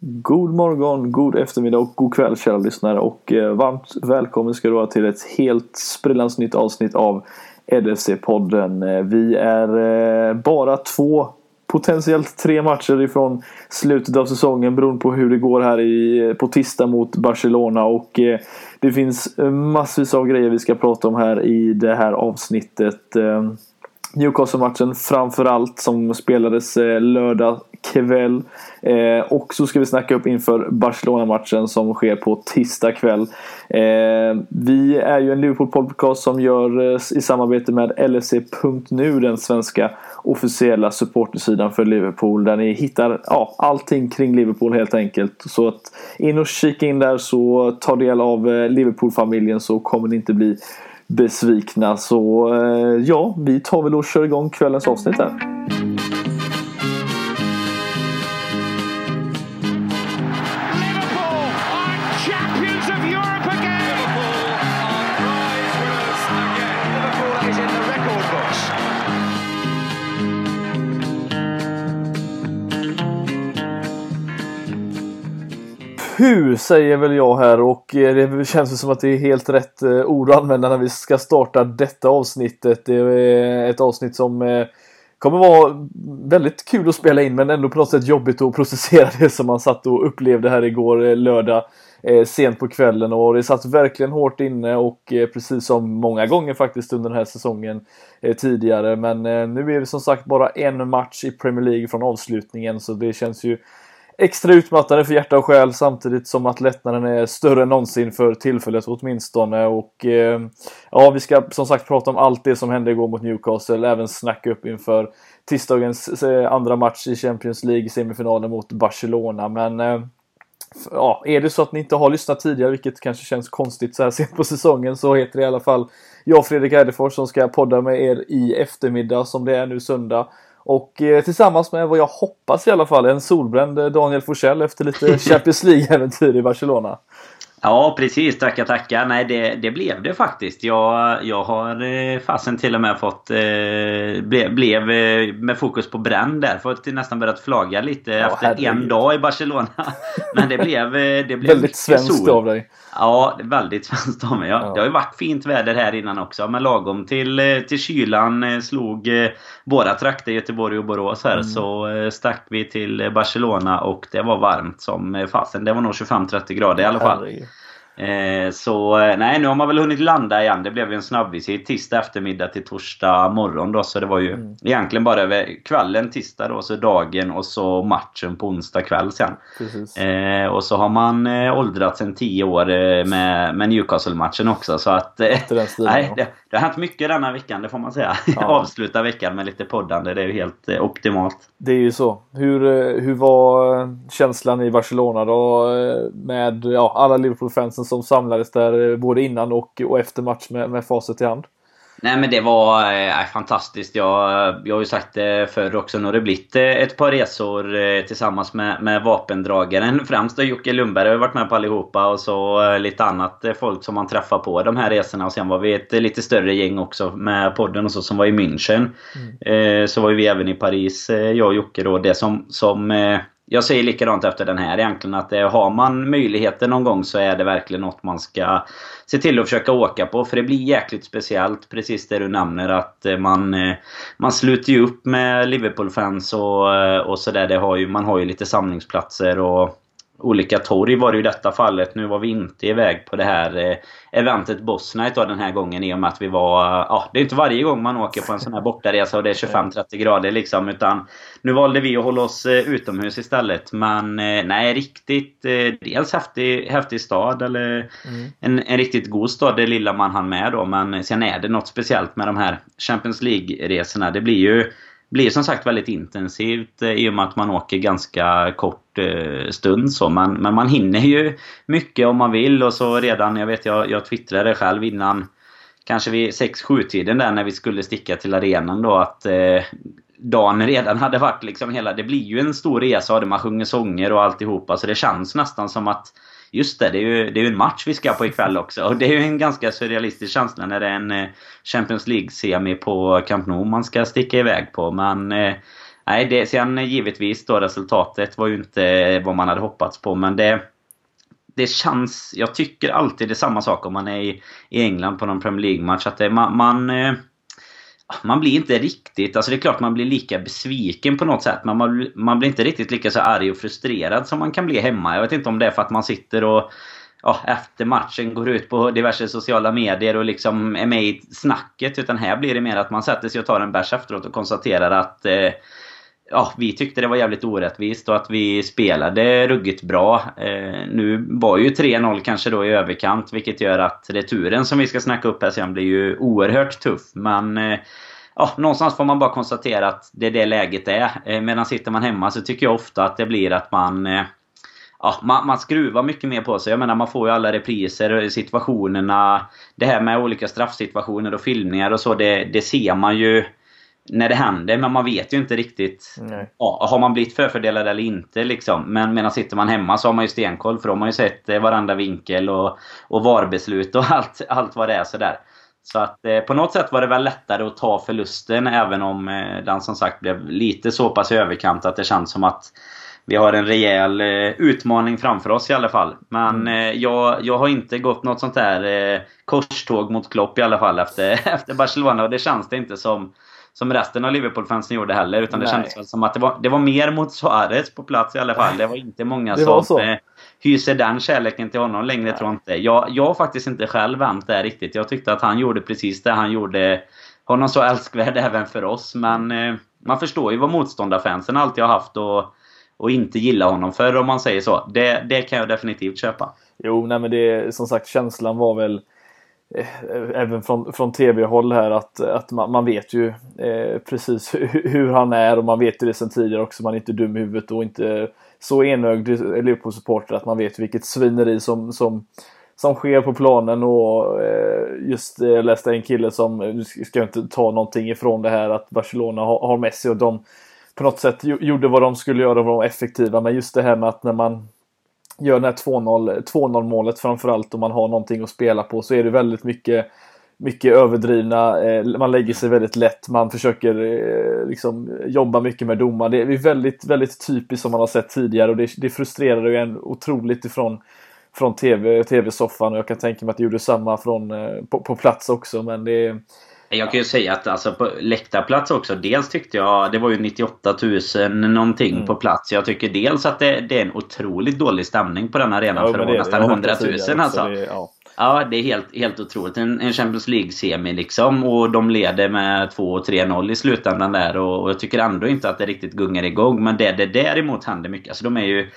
God morgon, god eftermiddag och god kväll kära lyssnare och eh, varmt välkommen ska du vara till ett helt sprillans nytt avsnitt av LFC-podden. Eh, vi är eh, bara två, potentiellt tre matcher ifrån slutet av säsongen beroende på hur det går här i, eh, på tisdag mot Barcelona och eh, det finns eh, massvis av grejer vi ska prata om här i det här avsnittet. Newcastle-matchen framförallt som spelades lördag kväll. Eh, och så ska vi snacka upp inför Barcelona-matchen som sker på tisdag kväll. Eh, vi är ju en Liverpool-podcast som görs eh, i samarbete med LSE.nu. den svenska officiella supportersidan för Liverpool. Där ni hittar ja, allting kring Liverpool helt enkelt. Så att in och kika in där så ta del av eh, Liverpool-familjen så kommer ni inte bli besvikna. Så eh, ja, vi tar väl och kör igång kvällens avsnitt här. Puh, säger väl jag här och eh, det känns som att det är helt rätt eh, ord att använda när vi ska starta detta avsnittet. Det är eh, ett avsnitt som kommer vara väldigt kul att spela in men ändå på något sätt jobbigt att processera det som man satt och upplevde här igår lördag sent på kvällen och det satt verkligen hårt inne och precis som många gånger faktiskt under den här säsongen tidigare men nu är vi som sagt bara en match i Premier League från avslutningen så det känns ju extra utmattande för hjärta och själ samtidigt som att lättnaden är större än någonsin för tillfället åtminstone. Och eh, ja, vi ska som sagt prata om allt det som hände igår mot Newcastle, även snacka upp inför tisdagens eh, andra match i Champions League, semifinalen mot Barcelona. Men eh, ja, är det så att ni inte har lyssnat tidigare, vilket kanske känns konstigt så här sent på säsongen, så heter det i alla fall jag Fredrik Eidefors som ska podda med er i eftermiddag som det är nu söndag. Och eh, tillsammans med vad jag hoppas i alla fall en solbränd eh, Daniel Forsell efter lite Champions League-äventyr i Barcelona. Ja precis, tackar tackar. Nej det, det blev det faktiskt. Jag, jag har eh, fasen till och med fått... Eh, ble, blev eh, med fokus på bränn där. Fått nästan börjat flaga lite ja, efter herregud. en dag i Barcelona. Men det blev... Eh, det blev Väldigt svenskt sol. av dig. Ja, väldigt svenskt av mig. Ja. ja. Det har ju varit fint väder här innan också. Men lagom till, till kylan slog våra trakter Göteborg och Borås här. Mm. Så stack vi till Barcelona och det var varmt som fasen. Det var nog 25-30 grader i alla fall. Herregud. Eh, så eh, nej, nu har man väl hunnit landa igen. Det blev ju en snabbvisit tisdag eftermiddag till torsdag morgon då. Så det var ju mm. egentligen bara över kvällen tisdag då, så dagen och så matchen på onsdag kväll sen. Eh, och så har man eh, åldrats en tio år eh, med, med Newcastle-matchen också. Så att... Eh, nej, det, det, har hänt mycket denna veckan, det får man säga. Ja. Avsluta veckan med lite poddande, det är ju helt eh, optimalt. Det är ju så. Hur, hur var känslan i Barcelona då? Med ja, alla Liverpool-fansen som samlades där eh, både innan och, och efter match med, med facit i hand? Nej men det var eh, fantastiskt. Jag, jag har ju sagt det förr också. Nu har det blivit eh, ett par resor eh, tillsammans med, med vapendragaren. Främst då Jocke Lundberg har varit med på allihopa och så eh, lite annat eh, folk som man träffar på de här resorna. Och sen var vi ett lite större gäng också med podden och så som var i München. Mm. så var vi även i Paris, jag och Jocke då. Det som, som jag säger likadant efter den här egentligen att eh, har man möjligheten någon gång så är det verkligen något man ska se till att försöka åka på. För det blir jäkligt speciellt precis det du nämner att eh, man, eh, man sluter ju upp med Liverpool-fans och, eh, och sådär. Man har ju lite samlingsplatser och olika torg var det i detta fallet. Nu var vi inte iväg på det här eh, eventet Boss Night då den här gången i och med att vi var... Ja, det är inte varje gång man åker på en sån här bortaresa och det är 25-30 grader liksom. Utan nu valde vi att hålla oss eh, utomhus istället. Men eh, nej, riktigt... Dels häftig, häftig stad eller mm. en, en riktigt god stad, det lilla man hann med då. Men sen är det något speciellt med de här Champions League-resorna. Det blir ju blir som sagt väldigt intensivt eh, i och med att man åker ganska kort eh, stund så. Man, men man hinner ju mycket om man vill och så redan, jag vet jag, jag twittrade själv innan Kanske vid 6-7 tiden där när vi skulle sticka till arenan då att eh, dagen redan hade varit liksom hela... Det blir ju en stor resa och man sjunger sånger och alltihopa så det känns nästan som att Just det, det är ju, det är en match vi ska på ikväll också. Och det är ju en ganska surrealistisk känsla när det är en eh, Champions League-semi på Camp Nou man ska sticka iväg på. Men eh, nej, det, sen eh, givetvis då resultatet var ju inte vad man hade hoppats på men det det känns... Jag tycker alltid det är samma sak om man är i, i England på någon Premier League-match. Att det, man, man, man blir inte riktigt... Alltså det är klart man blir lika besviken på något sätt. Men man, man blir inte riktigt lika så arg och frustrerad som man kan bli hemma. Jag vet inte om det är för att man sitter och ja, efter matchen går ut på diverse sociala medier och liksom är med i snacket. Utan här blir det mer att man sätter sig och tar en bärs efteråt och konstaterar att eh, ja, vi tyckte det var jävligt orättvist och att vi spelade ruggigt bra. Eh, nu var ju 3-0 kanske då i överkant vilket gör att returen som vi ska snacka upp här sen blir ju oerhört tuff. Men eh, ja, någonstans får man bara konstatera att det är det läget är. Eh, medan sitter man hemma så tycker jag ofta att det blir att man eh, Ja, man, man skruvar mycket mer på sig. Jag menar man får ju alla repriser, situationerna. Det här med olika straffsituationer och filmningar och så. Det, det ser man ju när det händer. Men man vet ju inte riktigt. Ja, har man blivit förfördelad eller inte liksom. Men medan sitter man hemma så har man ju stenkoll. För de har ju sett eh, varenda vinkel och, och VAR-beslut och allt, allt vad det är sådär. Så att eh, på något sätt var det väl lättare att ta förlusten även om eh, den som sagt blev lite så pass överkant att det känns som att vi har en rejäl eh, utmaning framför oss i alla fall. Men mm. eh, jag, jag har inte gått något sånt där eh, korståg mot Klopp i alla fall efter, efter Barcelona och det känns det inte som som resten av Liverpool-fansen gjorde heller. Utan det kändes väl som att det var, det var mer mot Suarez på plats i alla fall. Det var inte många som eh, hyser den kärleken till honom längre, Nej. tror jag inte. Jag, jag har faktiskt inte själv vänt det riktigt. Jag tyckte att han gjorde precis det han gjorde. Honom så älskvärd även för oss. Men eh, man förstår ju vad motståndarfansen alltid har haft och, och inte gilla honom för om man säger så. Det, det kan jag definitivt köpa. Jo, nej men det som sagt känslan var väl Eh, även från, från tv-håll här att, att man, man vet ju eh, precis hur, hur, han är och man vet ju det sen tidigare också. Man är inte dum i huvudet och inte så enögd Liverpool-supporter att man vet vilket svineri som, som, som sker på planen och eh, just eh, jag läste en kille som, nu ska jag inte ta någonting ifrån det här att Barcelona har, har Messi och de på något sätt gjorde vad de skulle göra och var effektiva men just det här med att när man gör det här 2-0 målet framförallt om man har någonting att spela på så är det väldigt mycket mycket överdrivna, eh, man lägger sig väldigt lätt, man försöker eh, liksom jobba mycket med domar. Det är väldigt, väldigt typiskt som man har sett tidigare och det, det frustrerar ju en otroligt ifrån från TV, TV-soffan och jag kan tänka mig att det gjorde samma från, eh, på, på plats också men det jag kan ju säga att alltså på läktarplats också. Dels tyckte jag det var ju 98 000 någonting mm. på plats. Jag tycker dels att det, det, är en otroligt dålig stämning på den arenan ja, för att vara nästan 100 000 alltså. Det, ja. Ja. det är helt, helt otroligt. En, en Champions League-semi liksom. Och de leder med 2-3-0 i slutändan där. Och, och, jag tycker ändå inte att det riktigt gungar igång. Men det det däremot händer mycket. Alltså de är ju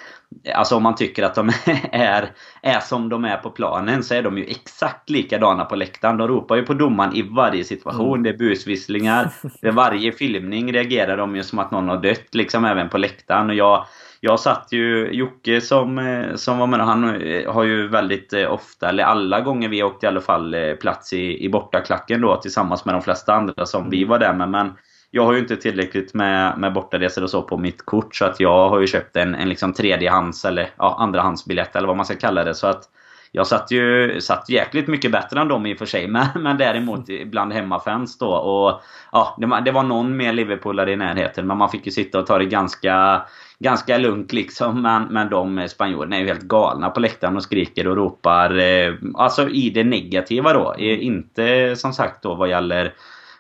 Alltså om man tycker att de är, är som de är på planen så är de ju exakt likadana på läktaren. De ropar ju på domaren i varje situation. Mm. Det är busvisslingar. Vid varje filmning reagerar de ju som att någon har dött liksom även på läktaren. Och jag, jag satt ju, Jocke som, som var med, han har ju väldigt ofta, eller alla gånger vi åkt i alla fall plats i, i bortaklacken då tillsammans med de flesta andra som vi mm. var där med. Men jag har ju inte tillräckligt med, med bortaresor och så på mitt kort. Så att jag har ju köpt en, en liksom tredjehands eller ja, andrahandsbiljett eller vad man ska kalla det. Så att jag satt ju satt jäkligt mycket bättre än dem i och för sig. Men, men däremot bland hemmafans då. Och, ja, det, var, det var någon mer Liverpoolare i närheten. Men man fick ju sitta och ta det ganska, ganska lugnt liksom. Men, men de spanjorerna är ju helt galna på läktaren och skriker och ropar. Eh, alltså i det negativa då. Inte som sagt då vad gäller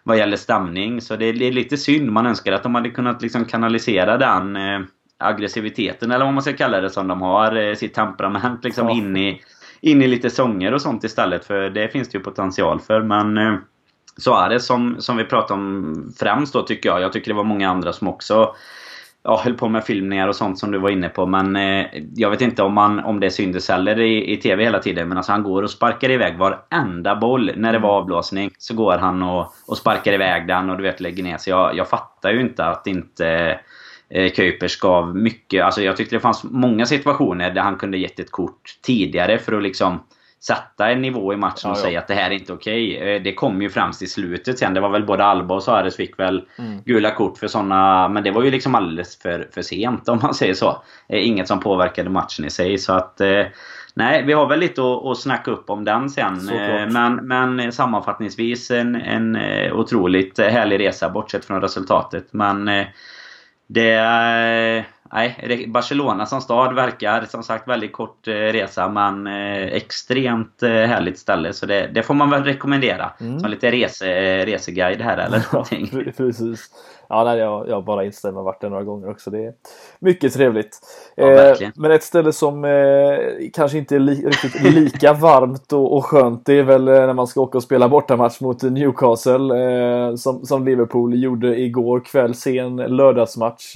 vad gäller stämning. Så det är, lite synd. Man önskar att de hade kunnat liksom kanalisera den eh, aggressiviteten, eller vad man ska kalla det, som de har. Eh, sitt temperament liksom ja. in, i, in i lite sånger och sånt istället. För det finns det ju potential för. Men eh, så är det som, som vi pratar om främst då tycker jag. Jag tycker det var många andra som också ja, höll på med filmningar och sånt som du var inne på. Men eh, jag vet inte om, man, om det syntes heller i, i TV hela tiden. Men alltså han går och sparkar iväg varenda boll. När det var mm. avblåsning så går han och, och sparkar iväg den och du vet lägger ner. Så jag, jag fattar ju inte att inte eh, Kuipers gav mycket. Alltså jag tyckte det fanns många situationer där han kunde gett ett kort tidigare för att liksom sätta en nivå i matchen och ja, säga att det här är inte okej. Okay. Eh, det kom ju främst i slutet sen. Det var väl både Alba och Suarez fick väl mm. gula kort för sådana. Men det var ju liksom alldeles för, för sent om man säger så. Eh, inget som påverkade matchen i sig. Så att... Eh, nej, vi har väl lite att, att snacka upp om den sen. Men, men sammanfattningsvis en, en otroligt härlig resa bortsett från resultatet. Men det är nej, Barcelona som stad verkar som sagt väldigt kort eh, resa men eh, extremt eh, härligt ställe. Så det, det, får man väl rekommendera. Mm. Som lite rese, reseguide här eller någonting. Ja, precis. Ja, nej, jag, jag bara instämmer. varit där några gånger också. Det är mycket trevligt. Ja, eh, men ett ställe som eh, kanske inte är li riktigt lika varmt och, och skönt det är väl när man ska åka och spela bortamatch mot Newcastle eh, som, som Liverpool gjorde igår kväll. Sen lördagsmatch.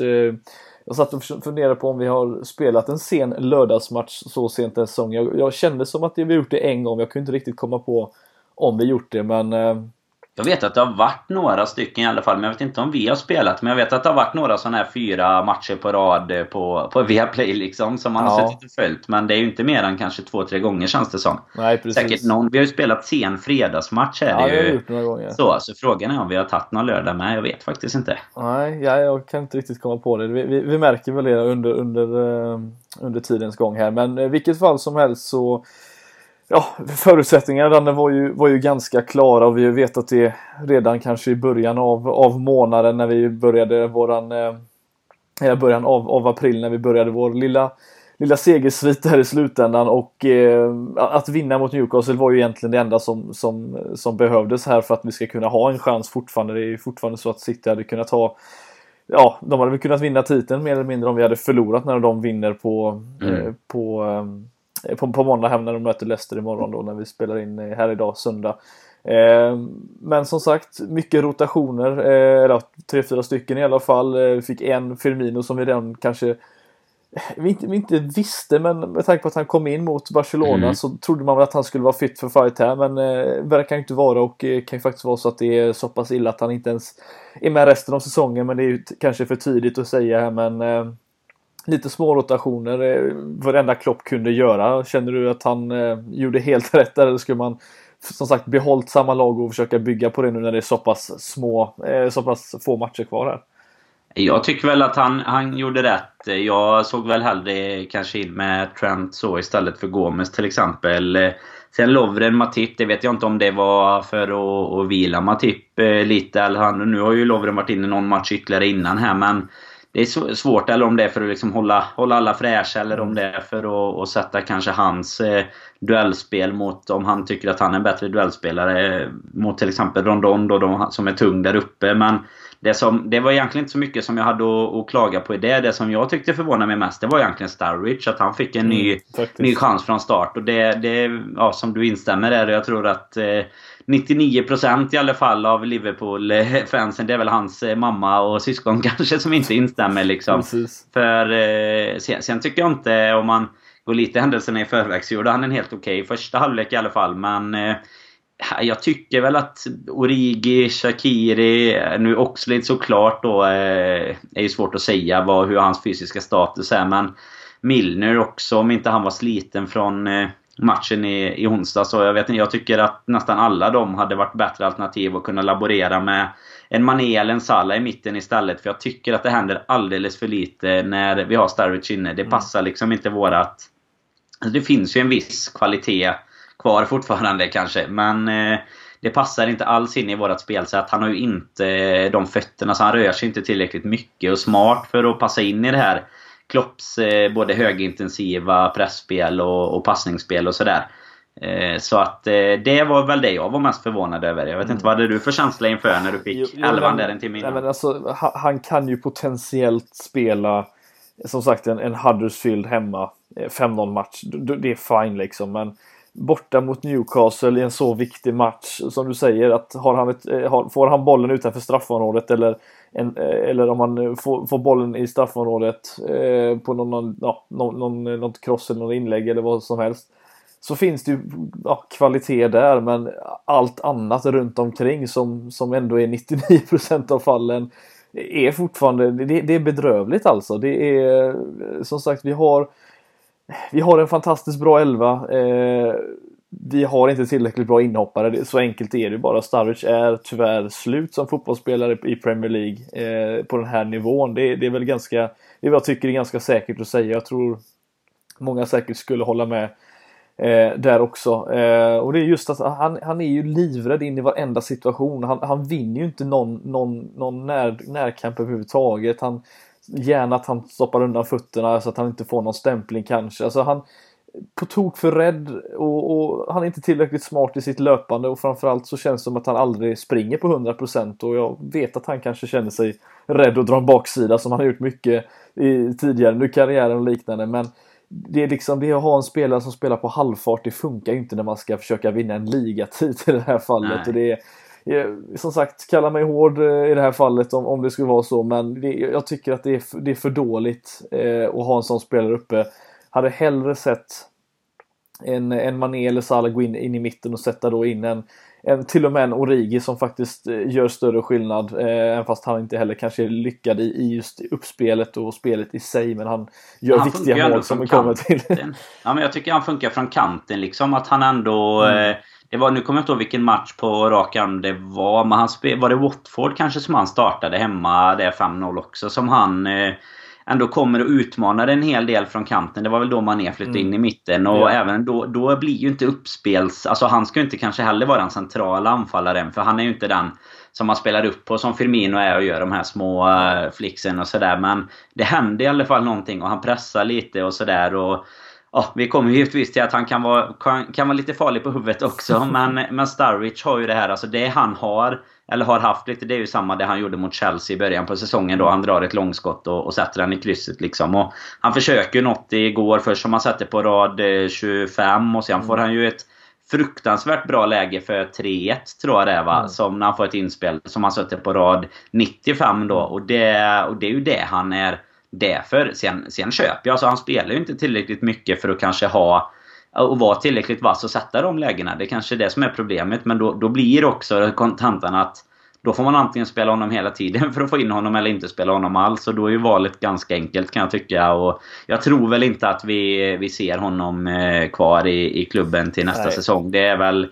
Jag satt och funderade på om vi har spelat en sen lördagsmatch så sent en säsong. Jag, jag kände som att vi gjort det en gång. Jag kunde inte riktigt komma på om vi gjort det men eh, jag vet att det har varit några stycken i alla fall, men jag vet inte om vi har spelat. Men jag vet att det har varit några sådana här fyra matcher på rad eh, på, på Viaplay liksom, som man ja. har suttit och följt. Men det är ju inte mer än kanske två, tre gånger känns det som. Nej, precis. Säkert någon. Vi har ju spelat sen fredagsmatch här. Ja, det har gjort några gånger. Så, så frågan är om vi har tagit någon lördag med. Jag vet faktiskt inte. Nej, ja, jag kan inte riktigt komma på det. Vi, vi, vi märker väl det under, under, uh, under tidens gång här. Men i vilket fall som helst så ja, förutsättningarna var ju, var ju ganska klara och vi vet att det redan kanske i början av, av månaden när vi började våran eh, början av, av april när vi började vår lilla lilla segersvit här i slutändan och eh, att vinna mot Newcastle var ju egentligen det enda som, som, som behövdes här för att vi ska kunna ha en chans fortfarande. Det är ju fortfarande så att City hade kunnat ha Ja, de hade väl kunnat vinna titeln mer eller mindre om vi hade förlorat när de vinner på, mm. eh, på eh, Eh, på, på måndag hem när de möter Leicester imorgon då när vi spelar in eh, här idag söndag. Eh, men som sagt, mycket rotationer, eh, eller tre, fyra stycken i alla fall. Eh, vi fick en Firmino som vi redan kanske vi inte, vi inte visste, men med tanke på att han kom in mot Barcelona mm. så trodde man väl att han skulle vara fit för fight här, men eh, verkar inte vara och eh, kan ju faktiskt vara så att det är så pass illa att han inte ens är med resten av säsongen, men det är ju kanske för tidigt att säga här, men eh, lite små rotationer. Eh, varenda Klopp kunde göra. Känner du att han eh, gjorde helt rätt där eller skulle man som sagt behållit samma lag och försöka bygga på det nu när det är så pass små, eh, så pass få matcher kvar här? Jag tycker väl att han, han gjorde rätt. Jag såg väl hellre kanske in med Trent så istället för Gomes till exempel. Sen Lovren Matip, det vet jag inte om det var för att, att vila Matip eh, lite. Eller han, nu har ju Lovren varit inne någon match ytterligare innan här men det är svårt, eller om det är för att liksom hålla, hålla alla fräscha eller om det är för att, att sätta kanske hans eh, duellspel mot, om han tycker att han är en bättre duellspelare, mot till exempel Rondon då, de, som är tung där uppe. Men det, som, det var egentligen inte så mycket som jag hade att, att klaga på i det. Det som jag tyckte förvånade mig mest, det var egentligen Starrich. Att han fick en ny, mm, ny chans från start. Och det, det ja, som du instämmer där, jag tror att eh, 99% i alla fall av Liverpool-fansen, det är väl hans eh, mamma och syskon kanske som inte instämmer liksom. Precis. För eh, sen, sen, tycker jag inte, om man går lite händelserna i förväg, så gjorde han en helt okej okay första halvlek i alla fall. Men eh, jag tycker väl att Origi, Shakiri, nu Oxlade såklart då, eh, är ju svårt att säga vad, hur hans fysiska status är. Men Milner också, om inte han var sliten från matchen i, i onsdag. Så jag, vet inte, jag tycker att nästan alla de hade varit bättre alternativ att kunna laborera med en Mané eller en Salah i mitten istället. För jag tycker att det händer alldeles för lite när vi har Starwich inne. Det mm. passar liksom inte vårat... Alltså det finns ju en viss kvalitet kvar fortfarande kanske. Men eh, det passar inte alls in i vårt spelsätt. Han har ju inte de fötterna, så han rör sig inte tillräckligt mycket och smart för att passa in i det här Klopps eh, både högintensiva pressspel och, och passningsspel och sådär. Eh, så att eh, det var väl det jag var mest förvånad över. Jag vet inte, vad hade du för känsla inför när du fick elvan där en timme innan? Nej, men alltså, han kan ju potentiellt spela som sagt en, en Huddersfield hemma 5-0 match. Det är fine liksom men borta mot Newcastle i en så viktig match som du säger att har han ett, får han bollen utanför straffområdet eller en, eh, eller om man får, får bollen i straffområdet eh, på någon, någon, ja, någon, någon, något cross eller något inlägg eller vad som helst. Så finns det ju ja, kvalitet där men allt annat runt omkring som, som ändå är 99% av fallen är fortfarande, det, det är bedrövligt alltså. Det är som sagt vi har vi har en fantastiskt bra elva. Eh, vi har inte tillräckligt bra inhoppare. Så enkelt är det bara. Sturridge är tyvärr slut som fotbollsspelare i Premier League eh, på den här nivån. Det, det, är väl ganska, det är vad jag tycker är ganska säkert att säga. Jag tror många säkert skulle hålla med eh, där också. Eh, och det är just att han, han är ju livrädd in i varenda situation. Han, han vinner ju inte någon, någon, någon när, närkamp överhuvudtaget. Han Gärna att han stoppar undan fötterna så att han inte får någon stämpling kanske. Alltså han på tok för rädd och, och, han är inte tillräckligt smart i sitt löpande och framförallt så känns det som att han aldrig springer på 100% och jag vet att han kanske känner sig rädd att dra en baksida som han har gjort mycket i tidigare nu karriären och liknande men det är liksom det att ha en spelare som spelar på halvfart det funkar inte när man ska försöka vinna en ligatitel i det här fallet Nej. och det är som sagt, kalla mig hård eh, i det här fallet om, om det skulle vara så, men det, jag tycker att det är, det är för dåligt eh, att ha en sån spelare uppe. Hade hellre sett en, en Mané eller Salah gå in, in i mitten och sätta då in en, en till och med en Origi som faktiskt eh, gör större skillnad. Eh, även fast han inte heller kanske är lyckad i, i just uppspelet och spelet i sig. Men han gör han viktiga mål som kommer till. Ja, men jag tycker han funkar från kanten liksom. Att han ändå... Mm. Eh, det var, nu kommer jag inte ihåg vilken match på rak arm det var. Men han spel, var det Watford kanske som han startade hemma? Det 5-0 också. Som han... Eh, ändå kommer och utmanar en hel del från kanten. Det var väl då Mané flyttade mm. in i mitten. Och ja. även då, då blir ju inte uppspels... Alltså han ska ju inte kanske heller vara den centrala anfallaren. För han är ju inte den som man spelar upp på som Firmino är och gör de här små uh, flicksen och sådär. Men det händer i alla fall någonting och han pressar lite och sådär. Ja, vi kommer givetvis till att han kan vara, kan, kan vara lite farlig på huvudet också. Men, men Starwich har ju det här, alltså det han har eller har haft lite, det är ju samma det han gjorde mot Chelsea i början på säsongen då. Han drar ett långskott och, och sätter den i krysset liksom. Och han försöker ju något igår först som han sätter på rad 25 eh, och sen mm. får han ju ett fruktansvärt bra läge för 3-1 tror jag det är va? Mm. Som när han får ett inspel som han sätter på rad 95 då. Och det, och det är ju det han är därför. Sen, sen köper jag, alltså han spelar ju inte tillräckligt mycket för att kanske ha och vara tillräckligt vass och sätta de lägena. Det är kanske är det som är problemet. Men då, då blir också kontantan att då får man antingen spela honom hela tiden för att få in honom eller inte spela honom alls. Och då är ju valet ganska enkelt kan jag tycka. Och jag tror väl inte att vi, vi ser honom eh, kvar i, i klubben till nästa Nej. säsong. Det är väl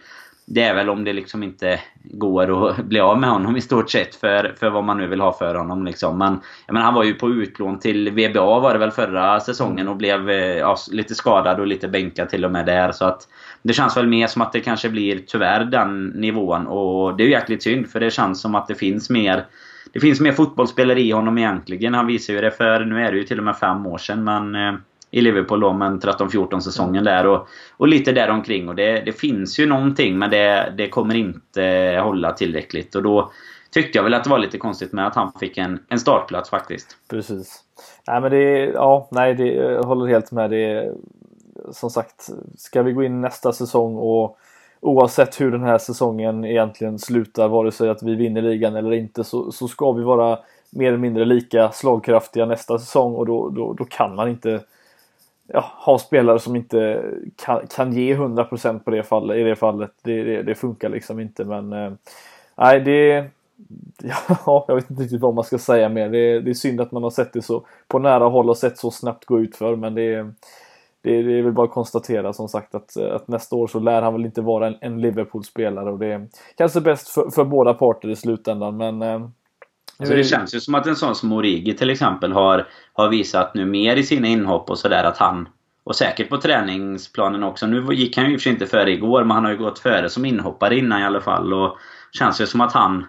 det är väl om det liksom inte går att bli av med honom i stort sett för, för vad man nu vill ha för honom. Liksom. Men jag menar, han var ju på utlån till VBA var det väl förra säsongen och blev eh, ja, lite skadad och lite bänkad till och med där. Så att det känns väl mer som att det kanske blir tyvärr den nivån. Och det är ju jäkligt synd för det känns som att det finns mer det finns mer fotbollsspelare i honom egentligen. Han visar ju det för, nu är det ju till och med fem år sedan men eh, i Liverpool då, men 13-14 säsongen där och, och lite däromkring. Och det, det finns ju någonting men det, det kommer inte hålla tillräckligt. Och då tyckte jag väl att det var lite konstigt med att han fick en, en startplats faktiskt. Precis. Nej men det, ja, nej det, jag håller helt med. Det, som sagt, ska vi gå in nästa säsong och oavsett hur den här säsongen egentligen slutar, vare sig att vi vinner ligan eller inte, så, så ska vi vara mer eller mindre lika slagkraftiga nästa säsong och då, då, då kan man inte ja, ha spelare som inte kan, kan ge 100% på det fallet, i det fallet. Det, det, det funkar liksom inte men eh, nej det Ja, jag vet inte riktigt vad man ska säga mer. Det, det är synd att man har sett det så på nära håll och sett så snabbt gå ut för men det, det, det är väl bara att konstatera som sagt att, att nästa år så lär han väl inte vara en, en Liverpool-spelare och det är kanske bäst för, för båda parter i slutändan men eh, Alltså det känns ju som att en sån som Origi till exempel har, har visat nu mer i sina inhopp och sådär att han och säkert på träningsplanen också. Nu gick han ju för sig inte före igår men han har ju gått före som inhoppare innan i alla fall. Och känns ju som att han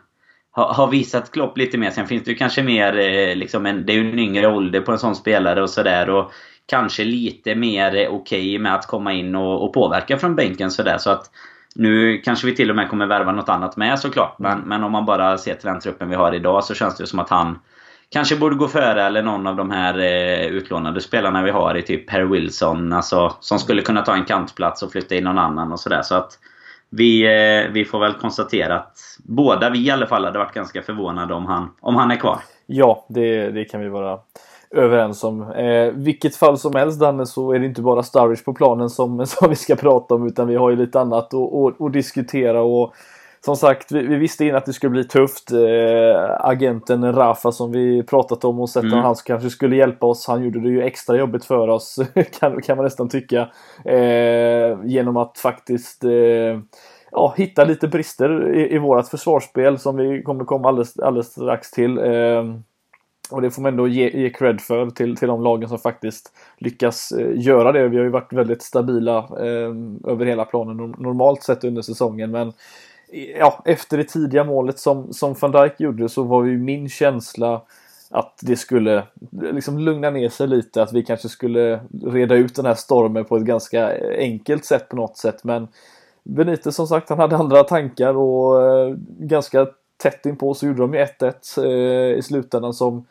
har, visat Klopp lite mer. Sen finns det ju kanske mer eh, liksom en, Det är ju en yngre ålder på en sån spelare och sådär. Och kanske lite mer okej okay med att komma in och, och påverka från bänken sådär. Så att nu kanske vi till och med kommer värva något annat med såklart. Men, mm. men om man bara ser till den truppen vi har idag så känns det som att han kanske borde gå före eller någon av de här eh, utlånade spelarna vi har i typ Harry Wilson. Alltså, som skulle kunna ta en kantplats och flytta in någon annan och sådär. Så att vi, eh, vi får väl konstatera att båda vi i alla fall hade varit ganska förvånade om han, om han är kvar. Ja, det, det kan vi vara överens om. Eh, vilket fall som helst Danne så är det inte bara Sturridge på planen som, som vi ska prata om utan vi har ju lite annat att, diskutera och som sagt, vi, vi, visste innan att det skulle bli tufft. Eh, agenten Rafa som vi pratat om och sett mm. han kanske skulle hjälpa oss. Han gjorde det ju extra jobbigt för oss kan, kan man nästan tycka. Eh, genom att faktiskt eh, ja, hitta lite brister i, i vårat försvarsspel som vi kommer komma alldeles, alldeles strax till. Och det får man ändå ge, ge cred för till, till de lagen som faktiskt lyckas eh, göra det. Vi har ju varit väldigt stabila eh, över hela planen normalt sett under säsongen. Men ja, efter det tidiga målet som, som van Dijk gjorde så var ju min känsla att det skulle eh, liksom lugna ner sig lite, att vi kanske skulle reda ut den här stormen på ett ganska eh, enkelt sätt på något sätt. Men Benitez som sagt, han hade andra tankar och eh, ganska tätt inpå så gjorde de ju 1-1 eh, i slutändan som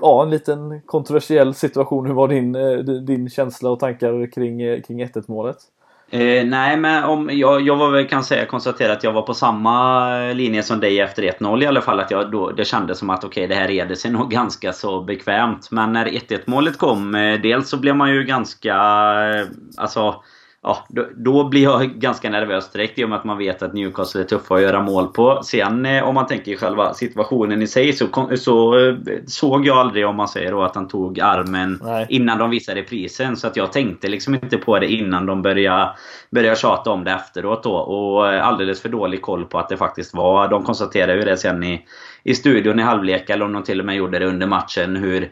ja, en liten kontroversiell situation. Hur var din, eh, din känsla och tankar kring, eh, kring 1-1 målet? Eh, nej, men om, jag, jag var väl, kan säga, konstatera att jag var på samma eh, linje som dig efter 1-0 i alla fall. Att jag då, det kändes som att okej, okay, det här reder sig nog ganska så bekvämt. Men när 1-1 målet kom, eh, dels så blev man ju ganska... Eh, alltså ja, då, då, blir jag ganska nervös direkt i och med att man vet att Newcastle är tuffa att göra mål på. Sen eh, om man tänker själva situationen i sig så, så eh, såg jag aldrig, om man säger då, att han tog armen Nej. innan de visade reprisen. Så att jag tänkte liksom inte på det innan de började, började tjata om det efteråt då. Och eh, alldeles för dålig koll på att det faktiskt var... De konstaterade ju det sen i, i studion i halvlek, eller om de till och med gjorde det under matchen, hur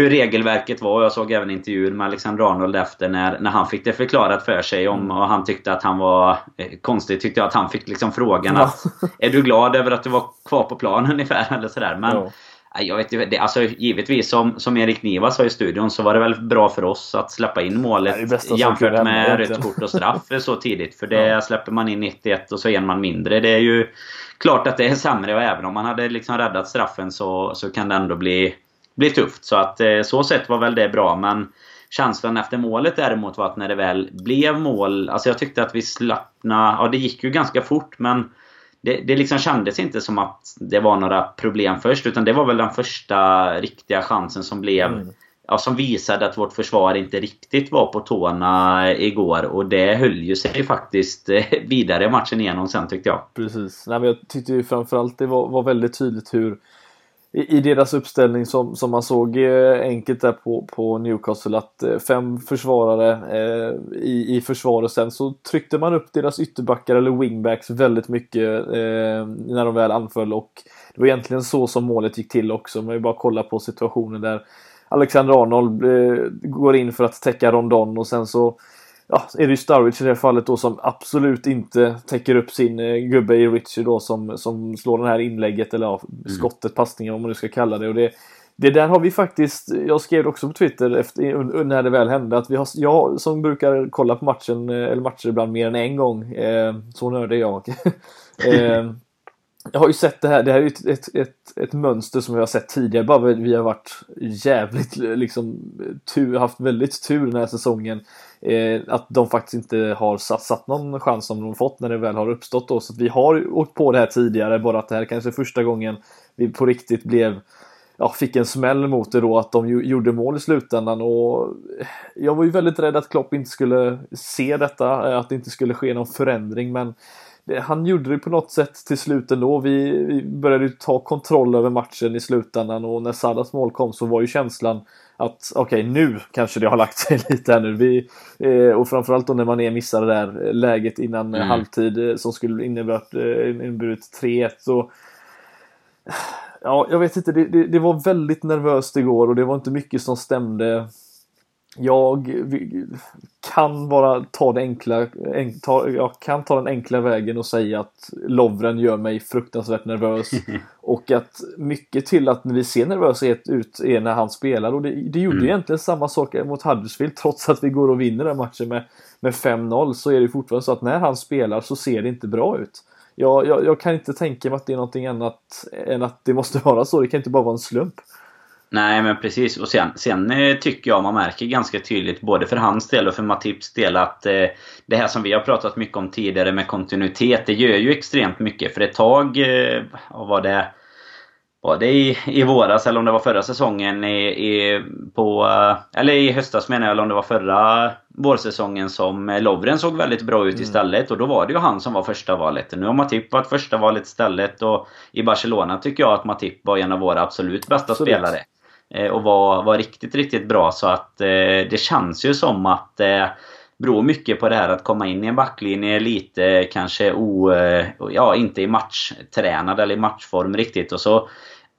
hur regelverket var. Jag såg även intervjuer med Alexander Arnold efter när, när han fick det förklarat för sig om mm. och han tyckte att han var eh, konstigt. Tyckte jag att han fick liksom frågan ja. att Är du glad över att du var kvar på planen ungefär? Eller sådär. Men ja. Jag vet inte, alltså givetvis som, som Erik Niva sa i studion så var det väl bra för oss att släppa in målet jämfört med rött kort och straff så tidigt. För det ja. släpper man in 91 och så är man mindre. Det är ju klart att det är sämre och även om man hade liksom räddat straffen så, så kan det ändå bli bli tufft. Så att eh, så sett var väl det bra. Men känslan efter målet däremot var att när det väl blev mål. Alltså jag tyckte att vi slappna. Ja det gick ju ganska fort men det, det liksom kändes inte som att det var några problem först. Utan det var väl den första riktiga chansen som blev mm. Ja, som visade att vårt försvar inte riktigt var på tårna igår. Och det höll ju sig faktiskt eh, vidare matchen igenom sen tyckte jag. Precis. Nej, men jag tyckte ju framförallt det var, var väldigt tydligt hur i, i deras uppställning som, som man såg eh, enkelt där på, på Newcastle att eh, fem försvarare eh, i, i och sen så tryckte man upp deras ytterbackar eller wingbacks väldigt mycket eh, när de väl anföll och det var egentligen så som målet gick till också. Man ju bara kolla på situationen där Alexander Arnold eh, går in för att täcka Rondon och sen så ja, är det ju Sturridge i det här fallet då som absolut inte täcker upp sin eh, gubbe i Richie då som, som slår det här inlägget eller ja, mm. skottet, passningen vad man nu ska kalla det. Och det, det där har vi faktiskt, jag skrev också på Twitter efter, när det väl hände att vi har, jag som brukar kolla på matchen, eh, eller matcher ibland mer än en gång, eh, så nördig är jag. eh, jag har ju sett det här, det här är ett, ett, ett, ett mönster som vi har sett tidigare, bara vi har varit jävligt liksom tur, haft väldigt tur den här säsongen. Eh, att de faktiskt inte har satsat någon chans som de fått när det väl har uppstått då. Så vi har åkt på det här tidigare, bara att det här kanske är första gången vi på riktigt blev ja, fick en smäll mot det då att de gjorde mål i slutändan och eh, jag var ju väldigt rädd att Klopp inte skulle se detta, eh, att det inte skulle ske någon förändring men han gjorde det på något sätt till slut ändå. Vi, vi började ta kontroll över matchen i slutändan och när Sadas mål kom så var ju känslan att okej, okay, nu kanske det har lagt sig lite här nu. Vi, eh, och framförallt då när man är missade det där läget innan mm. halvtid eh, som skulle eh, inneburit 3-1. Så, ja, jag vet inte, det, det, det, var väldigt nervöst igår och det var inte mycket som stämde jag kan bara ta det enkla, jag kan ta den enkla vägen och säga att Lovren gör mig fruktansvärt nervös. och att mycket till att vi ser nervöshet ut är när han spelar. Och det, det gjorde mm. egentligen samma sak mot Huddersfield. Trots att vi går och vinner den matchen med, med 5-0 så är det fortfarande så att när han spelar så ser det inte bra ut. Jag, jag, jag kan inte tänka mig att det är någonting annat än att det måste vara så. Det kan inte bara vara en slump. Nej men precis. Och sen, sen eh, tycker jag man märker ganska tydligt både för hans del och för Matips del att eh, det här som vi har pratat mycket om tidigare med kontinuitet, det gör ju extremt mycket. För ett tag, eh, var det var det i, i våras eller om det var förra säsongen i, i, på... Eller i höstas menar jag, eller om det var förra vårsäsongen som Lovren såg väldigt bra ut mm. istället. Och då var det ju han som var första valet. Nu har Matip varit första valet istället och i Barcelona tycker jag att Matip var en av våra absolut bästa absolut. spelare. Eh, och var, var riktigt, riktigt bra. Så att eh, det känns ju som att det eh, beror mycket på det här att komma in i en backlinje lite kanske o... Eh, ja, inte i matchtränad eller i matchform riktigt. Och så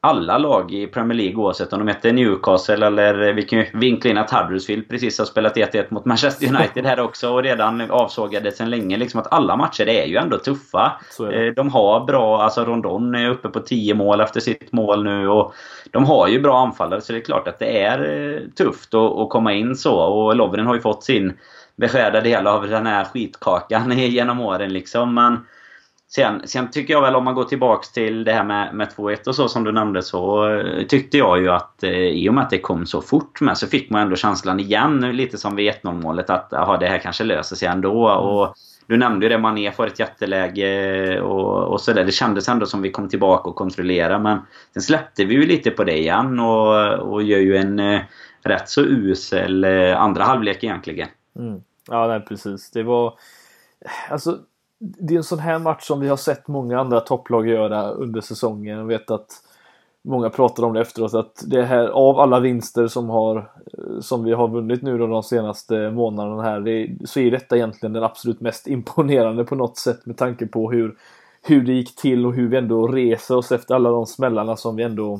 alla lag i Premier League oavsett om de heter Newcastle eller vi kan ju vinkla in att Huddersfield precis har spelat 1-1 mot Manchester United här också och redan avsågade sen länge. Liksom att alla matcher är ju ändå tuffa. Eh, de har bra, alltså Rondon är uppe på 10 mål efter sitt mål nu och de har ju bra anfallare så det är klart att det är eh, tufft att komma in så och Lovren har ju fått sin beskärda del av den här skitkakan genom åren liksom. Men Sen, sen tycker jag väl om man går tillbaks till det här med, med 2-1 och så som du nämnde så eh, tyckte jag ju att eh, i och med att det kom så fort med så fick man ändå känslan igen lite som vid 1-0 målet att aha, det här kanske löser sig ändå. Mm. Och du nämnde ju det, Mané får ett jätteläge och, och sådär. Det kändes ändå som vi kom tillbaka och kontrollerade men sen släppte vi ju lite på det igen och, och gör ju en eh, rätt så usel eh, andra halvlek egentligen. Mm. Ja, nej, precis. Det var... Alltså, det är en sån här match som vi har sett många andra topplag göra under säsongen. Jag vet att många pratar om det efteråt att det här av alla vinster som, har, som vi har vunnit nu då de senaste månaderna här det, så är detta egentligen den absolut mest imponerande på något sätt med tanke på hur, hur det gick till och hur vi ändå reser oss efter alla de smällarna som vi ändå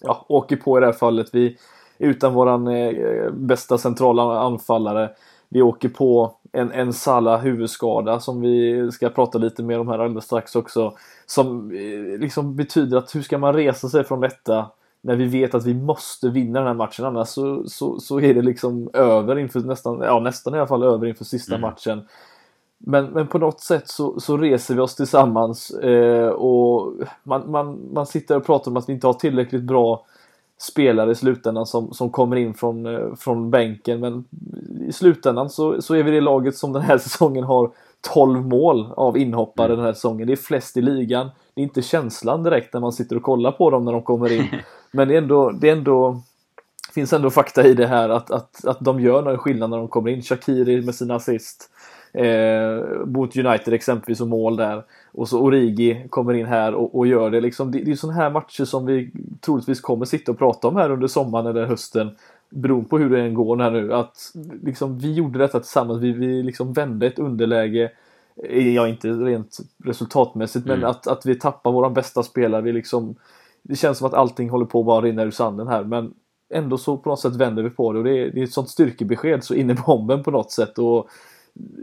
ja, åker på i det här fallet. Vi utan våran eh, bästa centrala anfallare vi åker på en, en Sala huvudskada som vi ska prata lite mer om här alldeles strax också. Som eh, liksom betyder att hur ska man resa sig från detta när vi vet att vi måste vinna den här matchen annars så, så, så är det liksom över inför nästan, ja nästan i alla fall över inför sista mm. matchen. Men, men på något sätt så, så reser vi oss tillsammans eh, och man, man, man sitter och pratar om att vi inte har tillräckligt bra spelare i slutändan som, som kommer in från, eh, från bänken. Men i slutändan så, så är vi det laget som den här säsongen har 12 mål av inhoppare mm. den här säsongen. Det är flest i ligan. Det är inte känslan direkt när man sitter och kollar på dem när de kommer in. Men det är ändå, det är ändå finns ändå fakta i det här att, att, att de gör någon skillnad när de kommer in. Shakiri med sina assist eh, mot United exempelvis och mål där. Och så Origi kommer in här och, och gör det. Liksom, det, det är sådana här matcher som vi troligtvis kommer sitta och prata om här under sommaren eller hösten. Beroende på hur det än går här nu. Att liksom, vi gjorde detta tillsammans. Vi, vi liksom vände ett underläge. Eh, ja, inte rent resultatmässigt, mm. men att, att vi tappar våran bästa spelare. Vi liksom, det känns som att allting håller på att bara rinna ur sanden här. Men ändå så på något sätt vänder vi på det och det är, det är ett sånt styrkebesked så in i bomben på något sätt. Och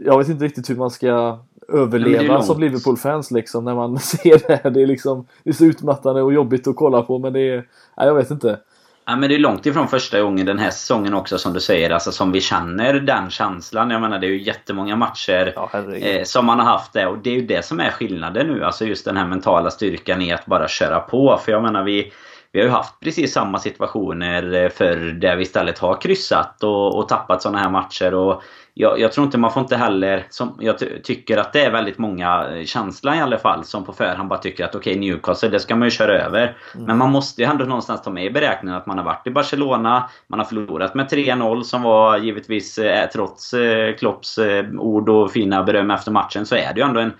jag vet inte riktigt hur man ska överleva som Liverpool-fans liksom när man ser det här. Det är liksom det är så utmattande och jobbigt att kolla på men det är, nej, jag vet inte. Ja, men det är långt ifrån första gången den här säsongen också som du säger, alltså som vi känner den känslan. Jag menar det är ju jättemånga matcher ja, eh, som man har haft det och det är ju det som är skillnaden nu. Alltså just den här mentala styrkan i att bara köra på. För jag menar vi vi har ju haft precis samma situationer eh, för där vi istället har kryssat och, och tappat sådana här matcher. Och jag, jag, tror inte man får inte heller... Som, jag tycker att det är väldigt många eh, känslan i alla fall som på förhand bara tycker att okej okay, Newcastle, det ska man ju köra över. Mm. Men man måste ju ändå någonstans ta med i beräkningen att man har varit i Barcelona, man har förlorat med 3-0 som var givetvis, eh, trots Klopps ord och fina beröm efter matchen, så är det ju ändå en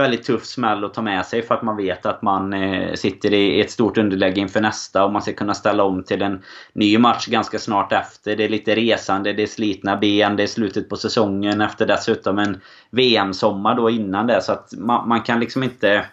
väldigt tuff smäll att ta med sig för att man vet att man eh, sitter i ett stort underläge inför nästa och man ska kunna ställa om till en ny match ganska snart efter. Det är lite resande, det är slitna ben, det är slutet på säsongen efter dessutom en VM-sommar då innan det. Så att man, man kan liksom inte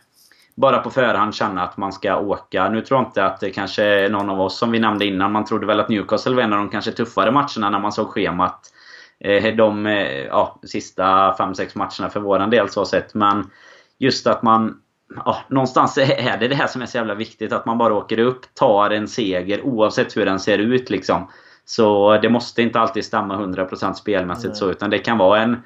bara på förhand känna att man ska åka. Nu tror jag inte att det kanske är någon av oss som vi nämnde innan. Man trodde väl att Newcastle var en av de kanske tuffare matcherna när man såg schemat. Eh, de eh, ja, sista 5-6 matcherna för våran del så sett. Men just att man ja, någonstans är det det här som är så jävla viktigt. Att man bara åker upp, tar en seger oavsett hur den ser ut. Liksom. Så det måste inte alltid stämma 100% spelmässigt Nej. så. Utan det kan vara en,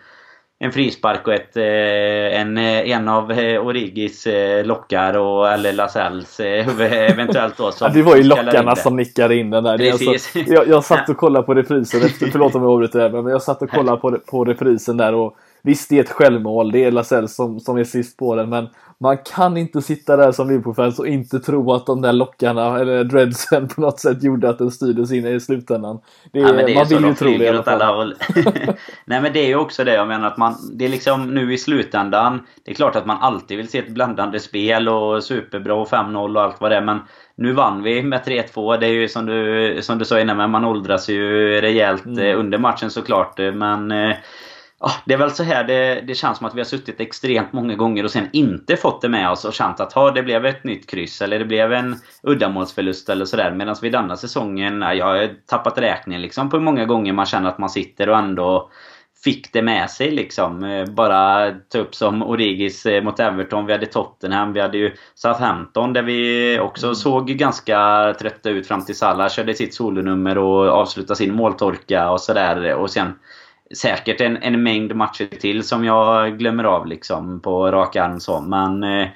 en frispark och ett, eh, en, en av eh, Origis eh, lockar och, eller Lasells eventuellt då. Som ja, det var ju lockarna som nickade in den där. Precis. Jag, jag satt och kollade på reprisen efter, förlåt om jag avbryter men jag satt och kollade på, på reprisen där och Visst, det är ett självmål. Det är Lasell som, som är sist på den. Men man kan inte sitta där som Liverpool-fans och inte tro att de där lockarna, eller dreadsen på något sätt gjorde att den styrdes in i slutändan. Det är, ja, det är man vill ju tro det i alla fall. Nej men det är ju också det. Jag menar att man, det är liksom nu i slutändan. Det är klart att man alltid vill se ett blandande spel och superbra 5-0 och allt vad det är. Men nu vann vi med 3-2. Det är ju som du, som du sa innan, men man åldras ju rejält mm. Eh, under matchen såklart. Men eh, Ja, det är väl så här det, det känns som att vi har suttit extremt många gånger och sen inte fått det med oss och känt att ha, det blev ett nytt kryss eller det blev en uddamålsförlust eller sådär. Medan vi denna säsongen, jag har tappat räkningen liksom på hur många gånger man känner att man sitter och ändå fick det med sig liksom. Eh, bara ta upp som Origis eh, mot Everton. Vi hade Tottenham. Vi hade ju Southampton där vi också mm. såg ganska trötta ut fram till Salah körde sitt solonummer och avslutade sin måltorka och sådär. Och sen säkert en, en mängd matcher till som jag glömmer av liksom på rak arm så. Men eh,